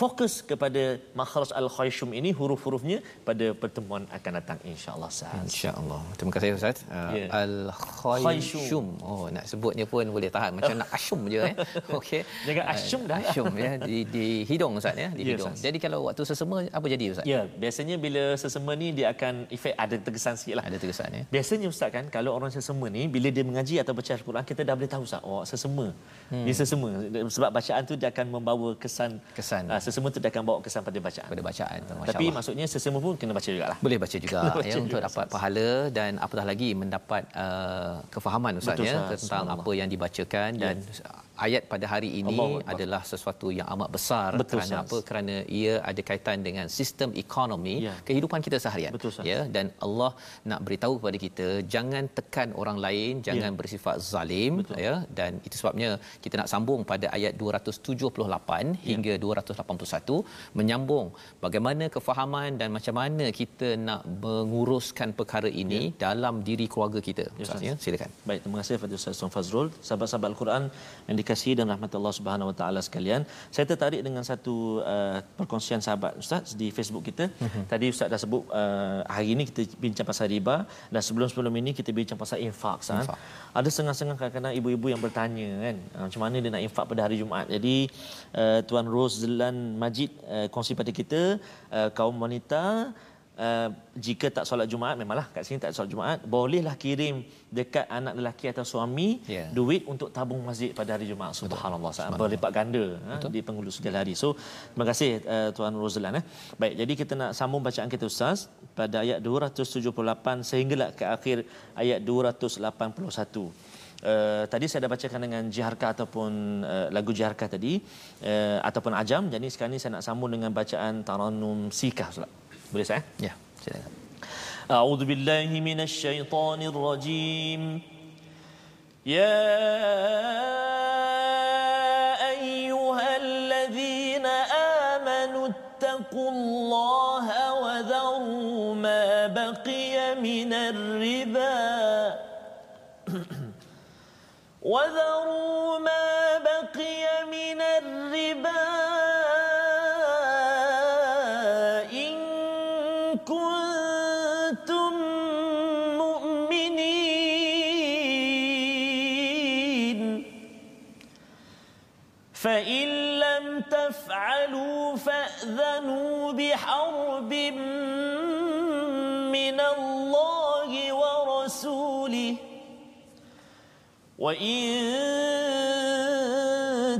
Speaker 2: fokus kepada makhraj al-khashum ini huruf-hurufnya pada pertemuan akan datang insya-Allah Ustaz.
Speaker 1: InsyaAllah. Terima kasih Ustaz. Uh,
Speaker 2: Ya.
Speaker 1: Al-Khayshum. Oh, nak sebutnya pun boleh tahan. Macam nak asyum je eh. [LAUGHS] Okey.
Speaker 2: Jangan asyum dah.
Speaker 1: Asyum ya. Di, di hidung Ustaz ya. Di
Speaker 2: Ya,
Speaker 1: hidung.
Speaker 2: Ustaz.
Speaker 1: Jadi kalau waktu sesama, apa jadi Ustaz?
Speaker 2: Ya, biasanya bila sesama ni dia akan efek ada terkesan sikit lah.
Speaker 1: Ada terkesan ya.
Speaker 2: Biasanya Ustaz kan kalau orang sesama ni bila dia mengaji atau baca Al-Quran kita dah boleh tahu Ustaz oh sesama. Hmm. Dia sesama sebab bacaan tu dia akan membawa kesan
Speaker 1: Kesan.
Speaker 2: ah, sesama tu dia akan bawa kesan pada bacaan.
Speaker 1: Pada bacaan tu. Masya
Speaker 2: Tapi
Speaker 1: Allah.
Speaker 2: maksudnya sesama pun kena baca jugalah.
Speaker 1: boleh baca juga [LAUGHS]
Speaker 2: baca
Speaker 1: ya untuk
Speaker 2: juga,
Speaker 1: dapat pahala dan apatah lagi mendapat uh, kefahaman ustaz ya tentang
Speaker 2: Subhanallah.
Speaker 1: apa yang dibacakan dan ayat pada hari ini
Speaker 2: Akbar.
Speaker 1: adalah sesuatu yang amat besar
Speaker 2: Betul,
Speaker 1: kerana
Speaker 2: Ustaz.
Speaker 1: apa kerana ia ada kaitan dengan sistem ekonomi
Speaker 2: Ya.
Speaker 1: kehidupan kita seharian
Speaker 2: Betul,
Speaker 1: ya dan Allah nak beritahu kepada kita jangan tekan orang lain jangan
Speaker 2: Ya.
Speaker 1: bersifat zalim
Speaker 2: Betul.
Speaker 1: ya dan itu sebabnya kita nak sambung pada ayat 278
Speaker 2: Ya.
Speaker 1: hingga 281 menyambung bagaimana kefahaman dan macam mana kita nak menguruskan perkara ini dalam diri keluarga kita
Speaker 2: Ya,
Speaker 1: Ustaz ya silakan
Speaker 2: Baik, terima kasih kepada Ustaz Fazrul. Sahabat-sahabat Al-Quran yang dikasihi dan rahmat Allah Subhanahu Wa Taala sekalian. Saya tertarik dengan satu uh, perkongsian sahabat Ustaz di Facebook kita.
Speaker 1: Mhm.
Speaker 2: Tadi Ustaz dah sebut uh, hari ini kita bincang pasal riba dan sebelum-sebelum ini kita bincang pasal infak. Ustaz.
Speaker 1: Infak.
Speaker 2: Ada setengah-setengah kadang-kadang ibu-ibu yang bertanya kan uh, macam mana dia nak infak pada hari Jumaat. Jadi uh, Tuan Roslan Majid uh, kongsi pada kita uh, kaum wanita Uh, jika tak solat Jumaat memanglah kat sini tak solat Jumaat. Bolehlah kirim dekat anak lelaki atau suami
Speaker 1: Ya.
Speaker 2: duit untuk tabung masjid pada hari Jumaat. Subhanallah sangat berlipat ganda ha, di penghulu segala hari. So terima kasih uh, tuan Rozlan eh. Baik jadi kita nak sambung bacaan kita ustaz pada ayat 278 sehinggalah ke akhir ayat 281 Uh, tadi saya dah bacakan dengan jiharka ataupun uh, lagu jiharka tadi uh, ataupun ajam. Jadi sekarang ni saya nak sambung dengan bacaan Tarannum Sikah Ustaz. Boleh saya?
Speaker 1: Ya, silakan.
Speaker 2: أعوذ بالله من الشيطان الرجيم يا أيها الذين آمنوا اتقوا الله وذروا ما بقي من الربا وذروا ما بقي وإن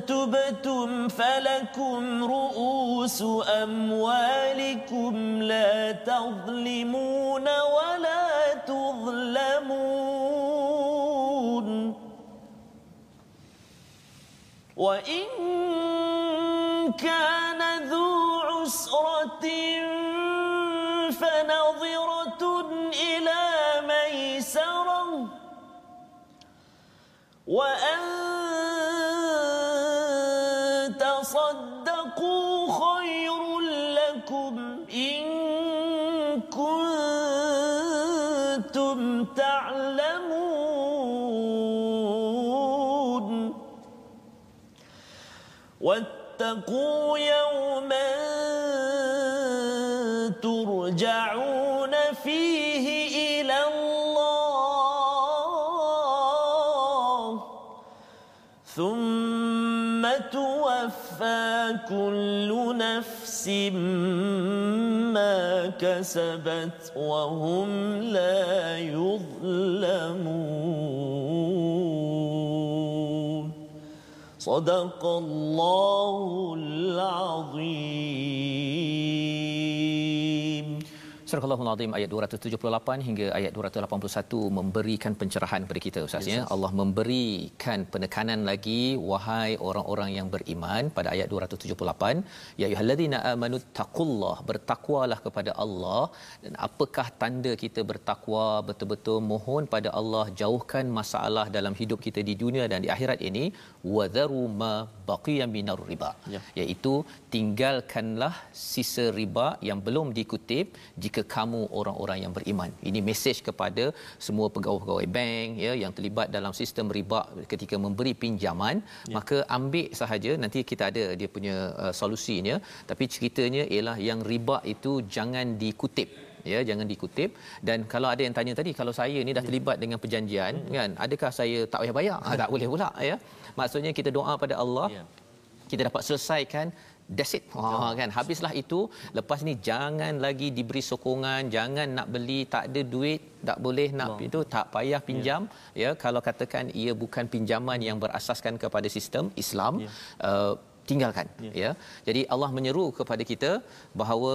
Speaker 2: تبتم فلكم رؤوس أموالكم لا تظلمون ولا تظلمون وإن كان وأن كل نفس ما كسبت وهم لا يظلمون. صدق الله العظيم.
Speaker 1: Surah Al-Azim ayat 278 hingga ayat 281 memberikan pencerahan kepada kita Ustaz ya. Allah memberikan penekanan lagi wahai orang-orang yang beriman pada ayat 278 ya ayyuhallazina amanu taqullah bertakwalah kepada Allah. Dan apakah tanda kita bertakwa betul-betul? Mohon pada Allah jauhkan masalah dalam hidup kita di dunia dan di akhirat ini. Wadharu ma baqiya minar riba.
Speaker 2: Ya.
Speaker 1: iaitu tinggalkanlah sisa riba yang belum dikutip jika kamu orang-orang yang beriman. Ini mesej kepada semua pegawai-pegawai bank ya yang terlibat dalam sistem riba ketika memberi pinjaman, ya. maka ambil sahaja nanti kita ada dia punya uh, solusinya tapi ceritanya ialah yang riba itu jangan dikutip ya jangan dikutip dan kalau ada yang tanya tadi kalau saya ni dah terlibat dengan perjanjian hmm. kan adakah saya tak payah bayar ha, tak boleh pula ya maksudnya kita doa pada Allah
Speaker 2: Ya.
Speaker 1: kita dapat selesaikan that's it ha, kan habislah itu lepas ni jangan lagi diberi sokongan jangan nak beli tak ada duit tak boleh nak
Speaker 2: Allah.
Speaker 1: itu tak payah pinjam ya. ya kalau katakan ia bukan pinjaman yang berasaskan kepada sistem Islam
Speaker 2: Ya.
Speaker 1: uh, tinggalkan
Speaker 2: Ya.
Speaker 1: ya jadi Allah menyeru kepada kita bahawa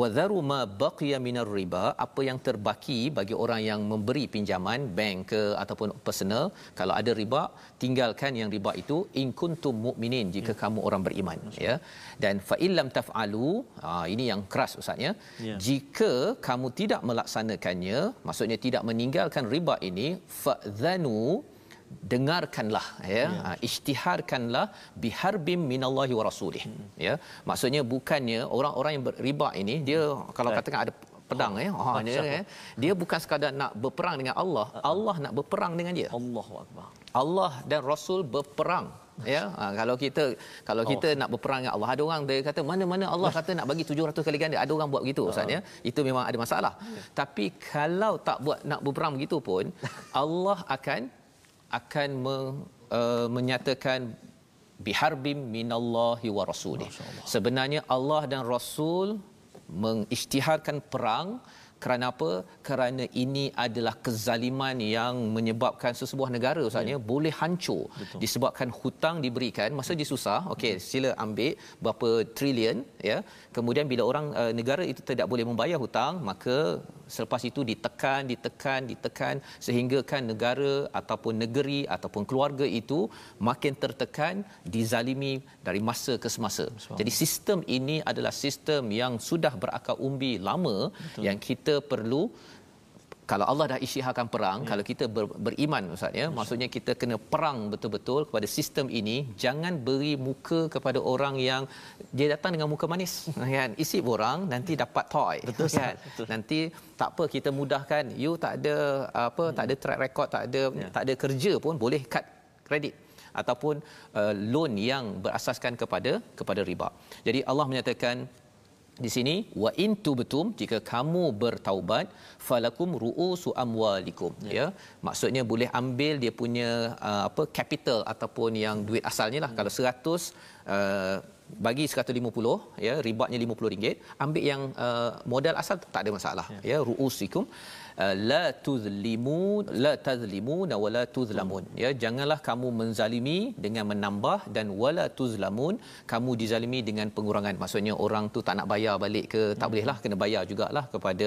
Speaker 1: wadharu ma baqiya minar riba apa yang terbaki bagi orang yang memberi pinjaman bank ke ataupun personal kalau ada riba tinggalkan yang riba itu in kuntum mukminin jika ya. kamu orang beriman ya dan fa illam taf'alu ha, ini yang keras ustaz ya
Speaker 2: Ya.
Speaker 1: jika kamu tidak melaksanakannya maksudnya tidak meninggalkan riba ini fa'dhanu dengarkanlah ya, ya. isytiharkanlah biharbim minallahi wa rasulih. Hmm. ya. Maksudnya bukannya orang-orang yang beriba ini dia kalau
Speaker 2: Baik.
Speaker 1: katakan ada pedang ya. Ha dia ya, dia bukan sekadar nak berperang dengan Allah Allah nak berperang dengan dia.
Speaker 2: Allahu akbar.
Speaker 1: Allah dan Rasul berperang ya. Ha, kalau kita kalau
Speaker 2: Oh.
Speaker 1: kita nak berperang dengan Allah ada orang dia kata mana-mana Allah kata nak bagi 700 kali ganda ada orang buat begitu ustaz ya. Itu memang ada masalah. Tapi kalau tak buat nak berperang begitu pun [LAUGHS] Allah akan akan me, uh, menyatakan biharbim minallahi wa rasulih. Sebenarnya Allah dan Rasul mengisytiharkan perang. Kerana apa? Kerana ini adalah kezaliman yang menyebabkan sesebuah negara Ustaz ya boleh hancur.
Speaker 2: Betul.
Speaker 1: disebabkan hutang diberikan masa dia susah okey sila ambil berapa trilion ya. Kemudian bila orang uh, negara itu tidak boleh membayar hutang maka selepas itu ditekan ditekan ditekan sehingga kan negara ataupun negeri ataupun keluarga itu makin tertekan dizalimi dari masa ke semasa jadi sistem ini adalah sistem yang sudah berakar umbi lama Betul. yang kita perlu kalau Allah dah isyiharkan perang ya. kalau kita ber, beriman ustaz ya maksudnya kita kena perang betul-betul kepada sistem ini jangan beri muka kepada orang yang dia datang dengan muka manis [LAUGHS] kan isi orang nanti dapat toy
Speaker 2: betul
Speaker 1: kan betul. nanti tak apa kita mudahkan you tak ada apa hmm. tak ada track record tak ada ya. tak ada kerja pun boleh cut kredit ataupun uh, loan yang berasaskan kepada kepada riba. Jadi Allah menyatakan di sini wa in tubtum jika kamu bertaubat falakum ruusu amwalikum. Ya. ya. Maksudnya boleh ambil dia punya uh, apa capital ataupun yang duit asalnya lah. Hmm. kalau 100 uh, bagi 150 ya ribatnya RM50 ambil yang uh, modal asal tak ada masalah. Ya, ya ruusikum la tuzlimu la tazlimu wala tuzlamun. Ya janganlah kamu menzalimi dengan menambah dan wala tuzlamun kamu dizalimi dengan pengurangan. Maksudnya orang tu tak nak bayar balik ke tak hmm. bolehlah kena bayar jugalah kepada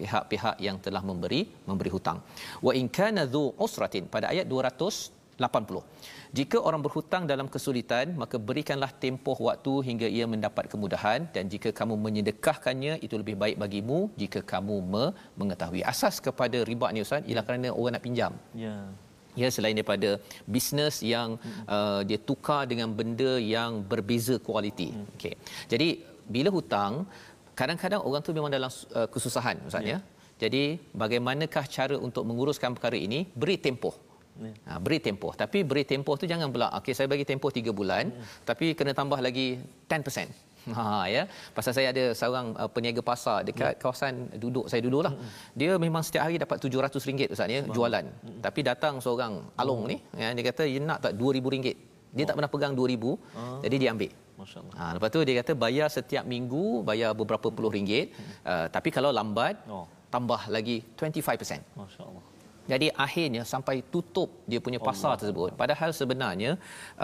Speaker 1: pihak-pihak yang telah memberi memberi hutang. Wa in kana dhu usratin pada ayat 280 jika orang berhutang dalam kesulitan, maka berikanlah tempoh waktu hingga ia mendapat kemudahan dan jika kamu menyedekahkannya, itu lebih baik bagimu jika kamu me- mengetahui. Asas kepada riba ni Ustaz ialah kerana orang nak pinjam. Ya. Ya selain daripada bisnes yang hmm. uh, dia tukar dengan benda yang berbeza kualiti. Hmm. Okey. Jadi bila hutang kadang-kadang orang tu memang dalam uh, kesusahan Ustaz ya. ya. Jadi bagaimanakah cara untuk menguruskan perkara ini? Beri tempoh. Ya. Ha, beri tempoh. Tapi beri tempoh tu jangan pula, okey saya bagi tempoh 3 bulan, ya. tapi kena tambah lagi 10%. [LAUGHS] Ha ya. Pasal saya ada seorang uh, peniaga pasar dekat ya. kawasan duduk saya duduklah. Hmm. Dia memang setiap hari dapat RM700 Ustaz ya jualan. Hmm. Tapi datang seorang along hmm. ni, ya, dia kata dia nak tak RM2000. Dia oh. tak pernah pegang RM2000. Ah. Jadi dia ambil. Masya-Allah. Ha, lepas tu dia kata bayar setiap minggu bayar beberapa puluh ringgit. Hmm. Uh, tapi kalau lambat oh. tambah lagi 25%. Masya-Allah. Jadi akhirnya sampai tutup dia punya pasar Allah. tersebut. Padahal sebenarnya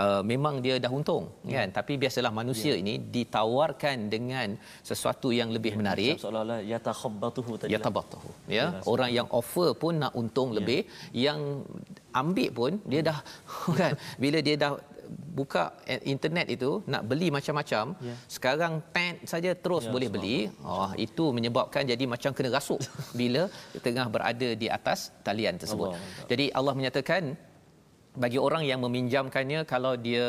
Speaker 1: uh, memang dia dah untung hmm. kan. Tapi biasalah manusia ya. ini ditawarkan dengan sesuatu yang lebih ya, menarik.
Speaker 2: Seolah-olah yatakhabbatuhu
Speaker 1: tadi. Yatabatuhu. Ya. Orang yang offer pun nak untung ya. lebih, yang ambil pun dia dah [LAUGHS] kan bila dia dah buka internet itu nak beli macam-macam yeah. sekarang pen saja terus yeah, boleh beli oh itu menyebabkan jadi macam kena rasuk [LAUGHS] bila tengah berada di atas talian tersebut Allah. jadi Allah menyatakan bagi orang yang meminjamkannya kalau dia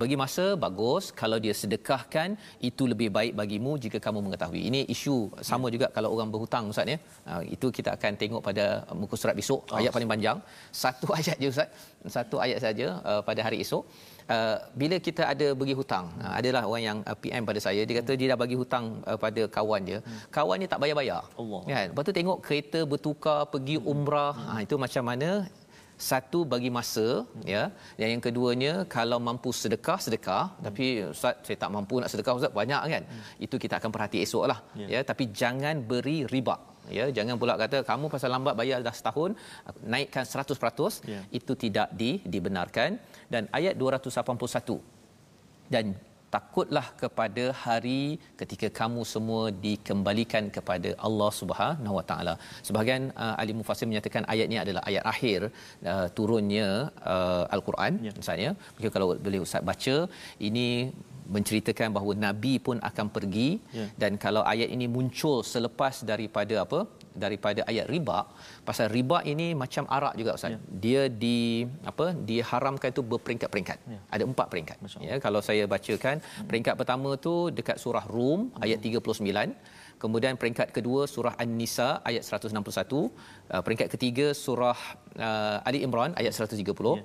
Speaker 1: bagi masa bagus. Kalau dia sedekahkan itu lebih baik bagimu jika kamu mengetahui. Ini isu sama ya. juga kalau orang berhutang ustaz ya. Uh, itu kita akan tengok pada muka surat besok oh. ayat paling panjang. Satu [LAUGHS] ayat je ustaz. Satu ayat saja uh, pada hari esok. Uh, bila kita ada bagi hutang uh, adalah orang yang uh, PM pada saya dia kata dia dah bagi hutang uh, pada kawan dia. Hmm. kawan dia tak bayar-bayar. Allah. Kan? Lepas tu tengok kereta bertukar pergi umrah. Hmm. uh, itu macam mana satu bagi masa ya dan yang keduanya kalau mampu sedekah sedekah hmm. tapi ustaz saya tak mampu nak sedekah ustaz banyak kan hmm. itu kita akan perhati esoklah ya. ya tapi jangan beri riba ya jangan pula kata kamu pasal lambat bayar dah setahun naikkan 100% ya. itu tidak di, dibenarkan dan ayat 281 dan takutlah kepada hari ketika kamu semua dikembalikan kepada Allah Subhanahu Wa Taala. Sebahagian uh, ahli mufassir menyatakan ayat ini adalah ayat akhir uh, turunnya uh, al-Quran ya. misalnya. Mungkin kalau boleh ustaz baca ini menceritakan bahawa nabi pun akan pergi ya. dan kalau ayat ini muncul selepas daripada apa daripada ayat riba pasal riba ini macam arak juga ustaz ya. dia di apa diharamkan itu berperingkat-peringkat ya. ada empat peringkat ya kalau saya bacakan hmm. peringkat pertama tu dekat surah rum hmm. ayat 39 kemudian peringkat kedua surah an-nisa ayat 161 uh, peringkat ketiga surah uh, ali imran ayat 130 ya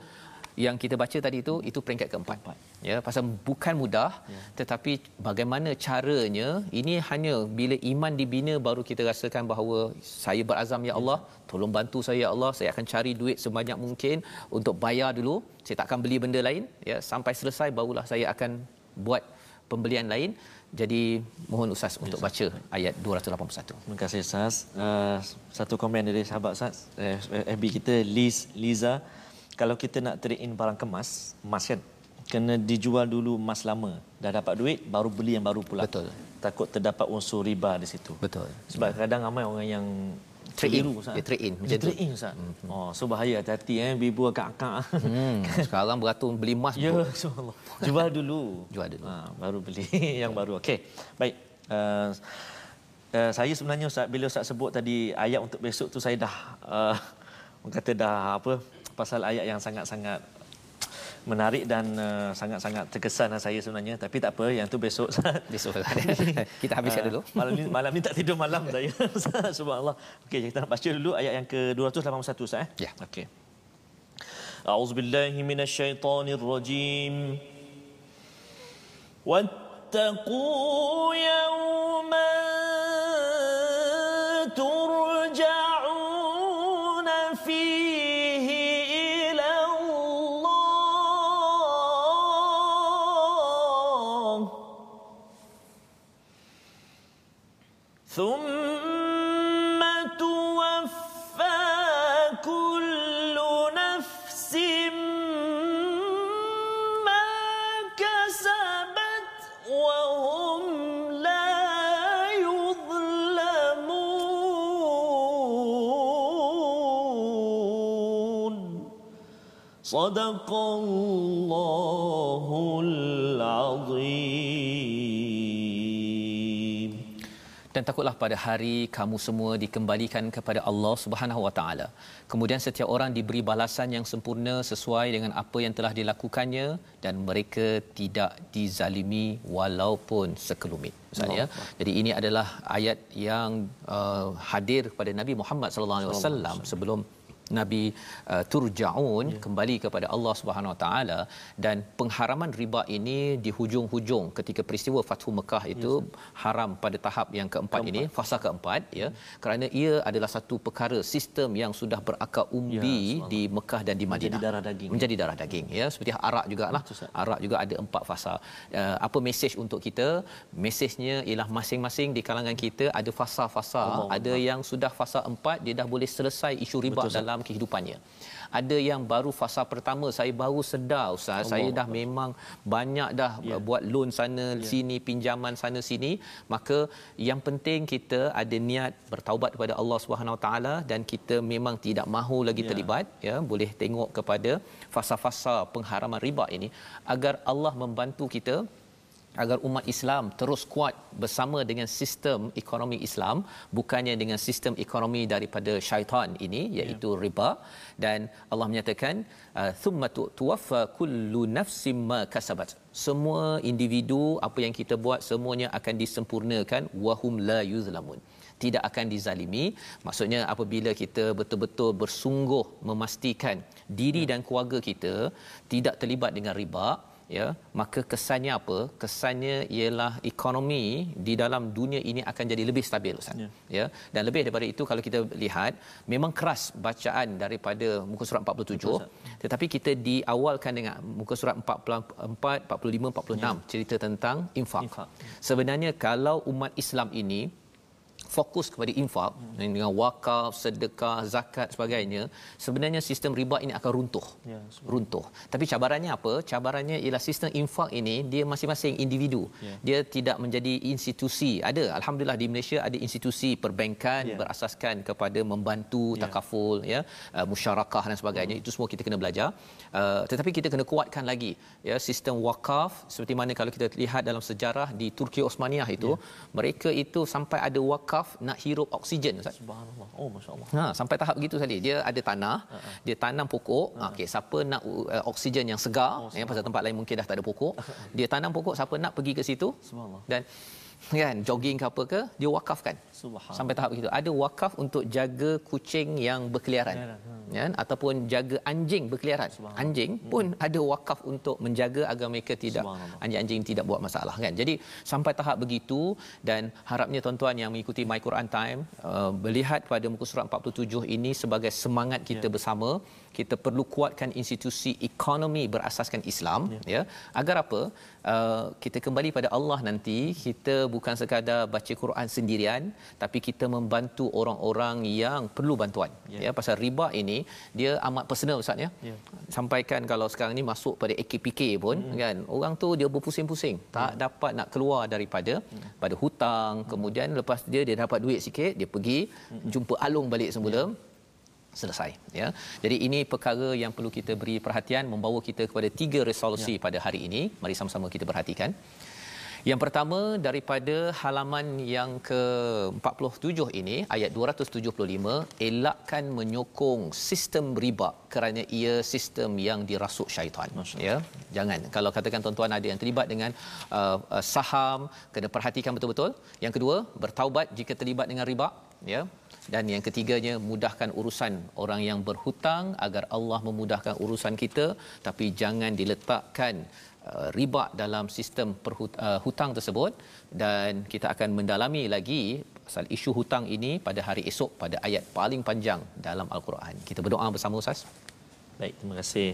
Speaker 1: yang kita baca tadi itu itu peringkat keempat. Ya pasal bukan mudah ya. tetapi bagaimana caranya ini hanya bila iman dibina baru kita rasakan bahawa saya berazam ya Allah tolong bantu saya ya Allah saya akan cari duit sebanyak mungkin untuk bayar dulu. Saya tak akan beli benda lain ya. Sampai selesai barulah saya akan buat pembelian lain. Jadi mohon ustaz untuk ya, baca ayat 281
Speaker 2: terima kasih ustaz. Uh, satu komen dari sahabat ustaz. Eh, FB kita Liz Liza kalau kita nak trade in barang kemas, emas kan, kena dijual dulu emas lama. Dah dapat duit, baru beli yang baru pula.
Speaker 1: Betul.
Speaker 2: Takut terdapat unsur riba di situ.
Speaker 1: Betul.
Speaker 2: Sebab ya. kadang ramai orang yang
Speaker 1: trade in. Dia trade in.
Speaker 2: Dia trade in, Ustaz. Mm-hmm. Oh, so bahaya hati-hati eh. Bibu agak-agak. Hmm. [LAUGHS]
Speaker 1: Sekarang beratur beli emas.
Speaker 2: Ya, Allah. Jual dulu.
Speaker 1: Jual dulu. Ha,
Speaker 2: baru beli [LAUGHS] yang baru. Okey. Baik. Uh, Uh, saya sebenarnya Ustaz bila Ustaz sebut tadi ayat untuk besok tu saya dah uh, kata dah apa pasal ayat yang sangat-sangat menarik dan uh, sangat-sangat terkesan lah saya sebenarnya. Tapi tak apa yang tu besok. [LAUGHS]
Speaker 1: Besok lah. [LAUGHS] kita habiskan ah, dulu.
Speaker 2: malam ni malam ni tak tidur malam saya. [LAUGHS] Subhanallah. Okey kita nak baca dulu ayat yang ke 281 sah eh?
Speaker 1: Ya.
Speaker 2: Yeah. okey. A'udzu billahi minasyaitonir rajim wattaqu yawman صدق الله العظيم
Speaker 1: dan takutlah pada hari kamu semua dikembalikan kepada Allah Subhanahu Wa Taala. Kemudian setiap orang diberi balasan yang sempurna sesuai dengan apa yang telah dilakukannya dan mereka tidak dizalimi walaupun sekelumit. Misalnya, jadi ini adalah ayat yang uh, hadir kepada Nabi Muhammad sallallahu alaihi wasallam sebelum Nabi uh, turjaun ya. kembali kepada Allah Subhanahu Wa Taala dan pengharaman riba ini di hujung-hujung ketika peristiwa Fathu Mekah itu ya. haram pada tahap yang keempat, keempat. ini fasa keempat ya. ya kerana ia adalah satu perkara sistem yang sudah berakar umbi ya, di Mekah dan di Madinah.
Speaker 2: menjadi darah daging
Speaker 1: menjadi darah daging ya. Seperti arak jugalah arak juga ada empat fasa. Uh, apa mesej untuk kita? Mesejnya ialah masing-masing di kalangan kita ada fasa-fasa. Ada yang sudah fasa empat dia dah boleh selesai isu riba Betul, dalam dalam kehidupannya. Ada yang baru fasa pertama saya baru sedar ustaz Allah saya dah Allah. memang banyak dah yeah. buat loan sana yeah. sini pinjaman sana sini maka yang penting kita ada niat bertaubat kepada Allah Subhanahu taala dan kita memang tidak mahu lagi yeah. terlibat ya boleh tengok kepada fasa-fasa pengharaman riba ini agar Allah membantu kita agar umat Islam terus kuat bersama dengan sistem ekonomi Islam bukannya dengan sistem ekonomi daripada syaitan ini iaitu ya. riba dan Allah menyatakan uh, thumma tuwaffa kullu nafsim ma kasabat semua individu apa yang kita buat semuanya akan disempurnakan wahum la yuzlamun tidak akan dizalimi maksudnya apabila kita betul-betul bersungguh memastikan diri ya. dan keluarga kita tidak terlibat dengan riba ya maka kesannya apa kesannya ialah ekonomi di dalam dunia ini akan jadi lebih stabil ustaz ya. ya dan lebih daripada itu kalau kita lihat memang keras bacaan daripada muka surat 47 Betul, tetapi kita diawalkan dengan muka surat 44 45 46 ya. cerita tentang infak. infak sebenarnya kalau umat Islam ini fokus kepada infak hmm. dengan wakaf, sedekah, zakat sebagainya, sebenarnya sistem riba ini akan runtuh. Ya, runtuh. Tapi cabarannya apa? Cabarannya ialah sistem infak ini dia masing-masing individu. Ya. Dia tidak menjadi institusi. Ada alhamdulillah di Malaysia ada institusi perbankan ya. berasaskan kepada membantu ya. takaful ya, uh, musyarakah dan sebagainya. Hmm. Itu semua kita kena belajar. Uh, tetapi kita kena kuatkan lagi ya sistem wakaf seperti mana kalau kita lihat dalam sejarah di Turki Osmaniyah itu, ya. mereka itu sampai ada wakaf wakaf nak hirup oksigen ustaz.
Speaker 2: Subhanallah. Oh masyaallah.
Speaker 1: Ha sampai tahap begitu tadi dia ada tanah uh-huh. dia tanam pokok. Uh-huh. okey siapa nak uh, oksigen yang segar oh, ya pasal tempat lain mungkin dah tak ada pokok [LAUGHS] dia tanam pokok siapa nak pergi ke situ? Subhanallah. Dan kan? Jogging ke apa ke dia wakafkan. Sampai tahap begitu ada wakaf untuk jaga kucing yang berkeliaran. Ya kan? ataupun jaga anjing berkeliaran. Anjing hmm. pun hmm. ada wakaf untuk menjaga agar mereka tidak anjing-anjing tidak buat masalah kan? Jadi sampai tahap begitu dan harapnya tuan-tuan yang mengikuti my Quran time uh, melihat pada muka surat 47 ini sebagai semangat kita ya. bersama kita perlu kuatkan institusi ekonomi berasaskan Islam ya, ya. Agar apa? Uh, kita kembali pada Allah nanti. Kita bukan sekadar baca Quran sendirian tapi kita membantu orang-orang yang perlu bantuan. Ya, ya pasal riba ini dia amat personal ustaz ya, ya. sampaikan kalau sekarang ni masuk pada AKPK pun hmm. kan orang tu dia berpusing-pusing. Tak ya. dapat nak keluar daripada hmm. pada hutang. Kemudian lepas dia dia dapat duit sikit dia pergi hmm. jumpa alung balik semula ya selesai ya. Jadi ini perkara yang perlu kita beri perhatian membawa kita kepada tiga resolusi ya. pada hari ini. Mari sama-sama kita perhatikan. Yang pertama daripada halaman yang ke-47 ini ayat 275 elakkan menyokong sistem riba kerana ia sistem yang dirasuk syaitan ya jangan kalau katakan tuan-tuan ada yang terlibat dengan uh, uh, saham kena perhatikan betul-betul yang kedua bertaubat jika terlibat dengan riba ya dan yang ketiganya mudahkan urusan orang yang berhutang agar Allah memudahkan urusan kita tapi jangan diletakkan uh, riba dalam sistem uh, hutang tersebut dan kita akan mendalami lagi pasal isu hutang ini pada hari esok pada ayat paling panjang dalam al-Quran. Kita berdoa bersama Ustaz.
Speaker 2: Baik, terima kasih.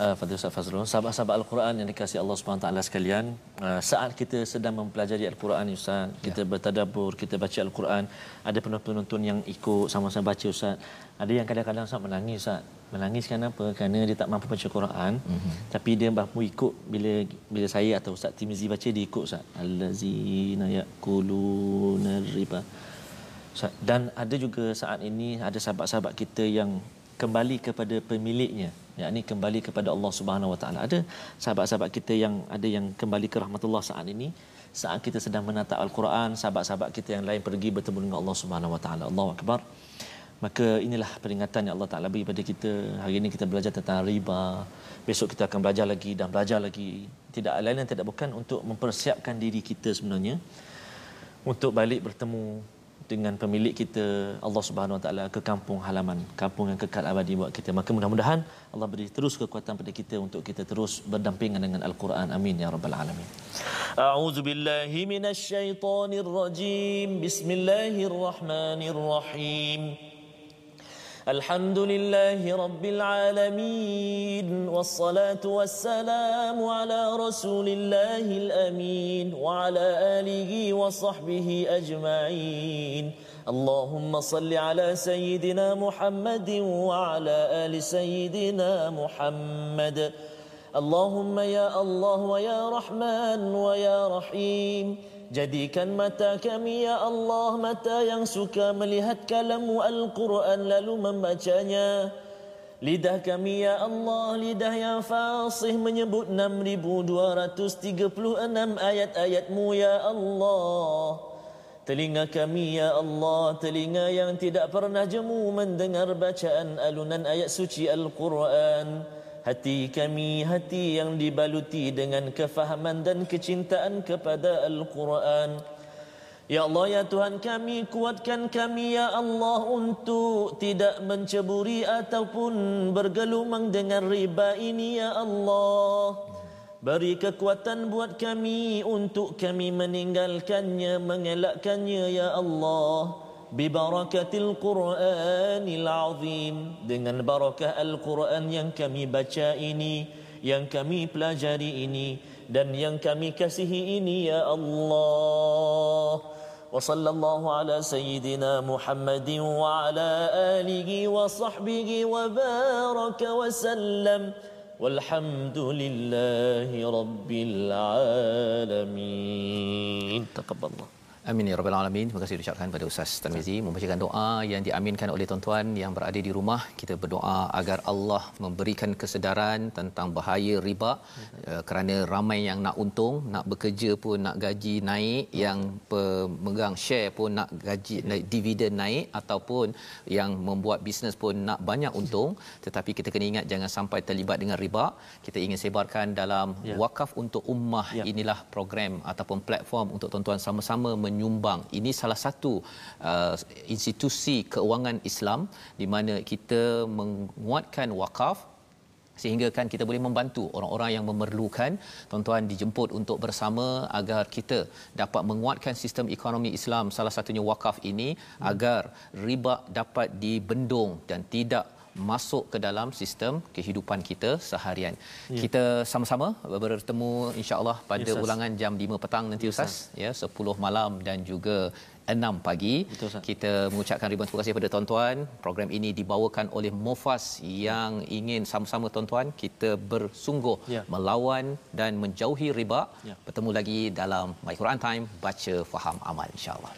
Speaker 2: Uh, Fadil Ustaz Fazrul, sahabat-sahabat Al-Quran yang dikasihi Allah SWT sekalian, uh, saat kita sedang mempelajari Al-Quran Ustaz, kita ya. bertadabur, kita baca Al-Quran, ada penonton-penonton yang ikut sama-sama baca Ustaz. Ada yang kadang-kadang Ustaz menangis Ustaz. Menangis kenapa? Kerana dia tak mampu baca Quran, mm-hmm. tapi dia mampu ikut bila bila saya atau Ustaz Timizi baca dia ikut Ustaz. Allazina yaquluna riba. Dan ada juga saat ini ada sahabat-sahabat kita yang kembali kepada pemiliknya yakni kembali kepada Allah Subhanahu Wa Taala. Ada sahabat-sahabat kita yang ada yang kembali ke rahmatullah saat ini saat kita sedang menatap al-Quran sahabat-sahabat kita yang lain pergi bertemu dengan Allah Subhanahu Wa Taala. Allahu akbar. Maka inilah peringatan yang Allah Taala beri kepada kita. Hari ini kita belajar tentang riba. Besok kita akan belajar lagi dan belajar lagi. Tidak lain dan tidak bukan untuk mempersiapkan diri kita sebenarnya untuk balik bertemu dengan pemilik kita Allah Subhanahu Wa Taala ke kampung halaman, kampung yang kekal abadi buat kita. Maka mudah-mudahan Allah beri terus kekuatan pada kita untuk kita terus berdampingan dengan Al-Quran. Amin ya rabbal alamin. A'udzu billahi minasyaitonir rajim. Bismillahirrahmanirrahim. الحمد لله رب العالمين والصلاة والسلام على رسول الله الأمين وعلى آله وصحبه أجمعين. اللهم صل على سيدنا محمد وعلى آل سيدنا محمد. اللهم يا الله ويا رحمن ويا رحيم. Jadikan mata kami ya Allah mata yang suka melihat kalamu Al-Quran lalu membacanya. Lidah kami ya Allah lidah yang fasih menyebut 6236 ayat-ayatmu ya Allah. Telinga kami ya Allah telinga yang tidak pernah jemu mendengar bacaan alunan ayat suci Al-Quran hati kami hati yang dibaluti dengan kefahaman dan kecintaan kepada Al-Quran. Ya Allah ya Tuhan kami kuatkan kami ya Allah untuk tidak menceburi ataupun bergelumang dengan riba ini ya Allah. Beri kekuatan buat kami untuk kami meninggalkannya, mengelakkannya ya Allah bibarakatil Qur'anil Azim. Dengan barakah Al-Quran yang kami baca ini yang kami pelajari ini dan yang kami kasihi ini ya Allah. Wa sallallahu ala sayyidina Muhammadin wa ala alihi wa sahbihi wa baraka wa sallam. والحمد لله رب العالمين
Speaker 1: Amin ya rabbal alamin. Terima kasih diucapkan pada Ustaz Tarmizi membacakan doa yang diaminkan oleh tuan-tuan yang berada di rumah. Kita berdoa agar Allah memberikan kesedaran tentang bahaya riba uh, kerana ramai yang nak untung, nak bekerja pun nak gaji naik, yang pemegang share pun nak gaji naik, dividen naik ataupun yang membuat bisnes pun nak banyak untung, tetapi kita kena ingat jangan sampai terlibat dengan riba. Kita ingin sebarkan dalam ya. wakaf untuk ummah. Ya. Inilah program ataupun platform untuk tuan-tuan sama-sama menyumbang. Ini salah satu uh, institusi keuangan Islam di mana kita menguatkan wakaf sehingga kan kita boleh membantu orang-orang yang memerlukan tuan-tuan dijemput untuk bersama agar kita dapat menguatkan sistem ekonomi Islam salah satunya wakaf ini hmm. agar riba dapat dibendung dan tidak masuk ke dalam sistem kehidupan kita seharian. Ya. Kita sama-sama bertemu insya-Allah pada ya, ulangan jam 5 petang nanti ya, Ustaz ya 10 malam dan juga 6 pagi. Betul, kita mengucapkan ribuan terima kasih kepada tuan-tuan. Program ini dibawakan oleh Mofas yang ingin sama-sama tuan-tuan kita bersungguh ya. melawan dan menjauhi riba. Ya. Bertemu lagi dalam My Quran Time baca faham amal insya-Allah.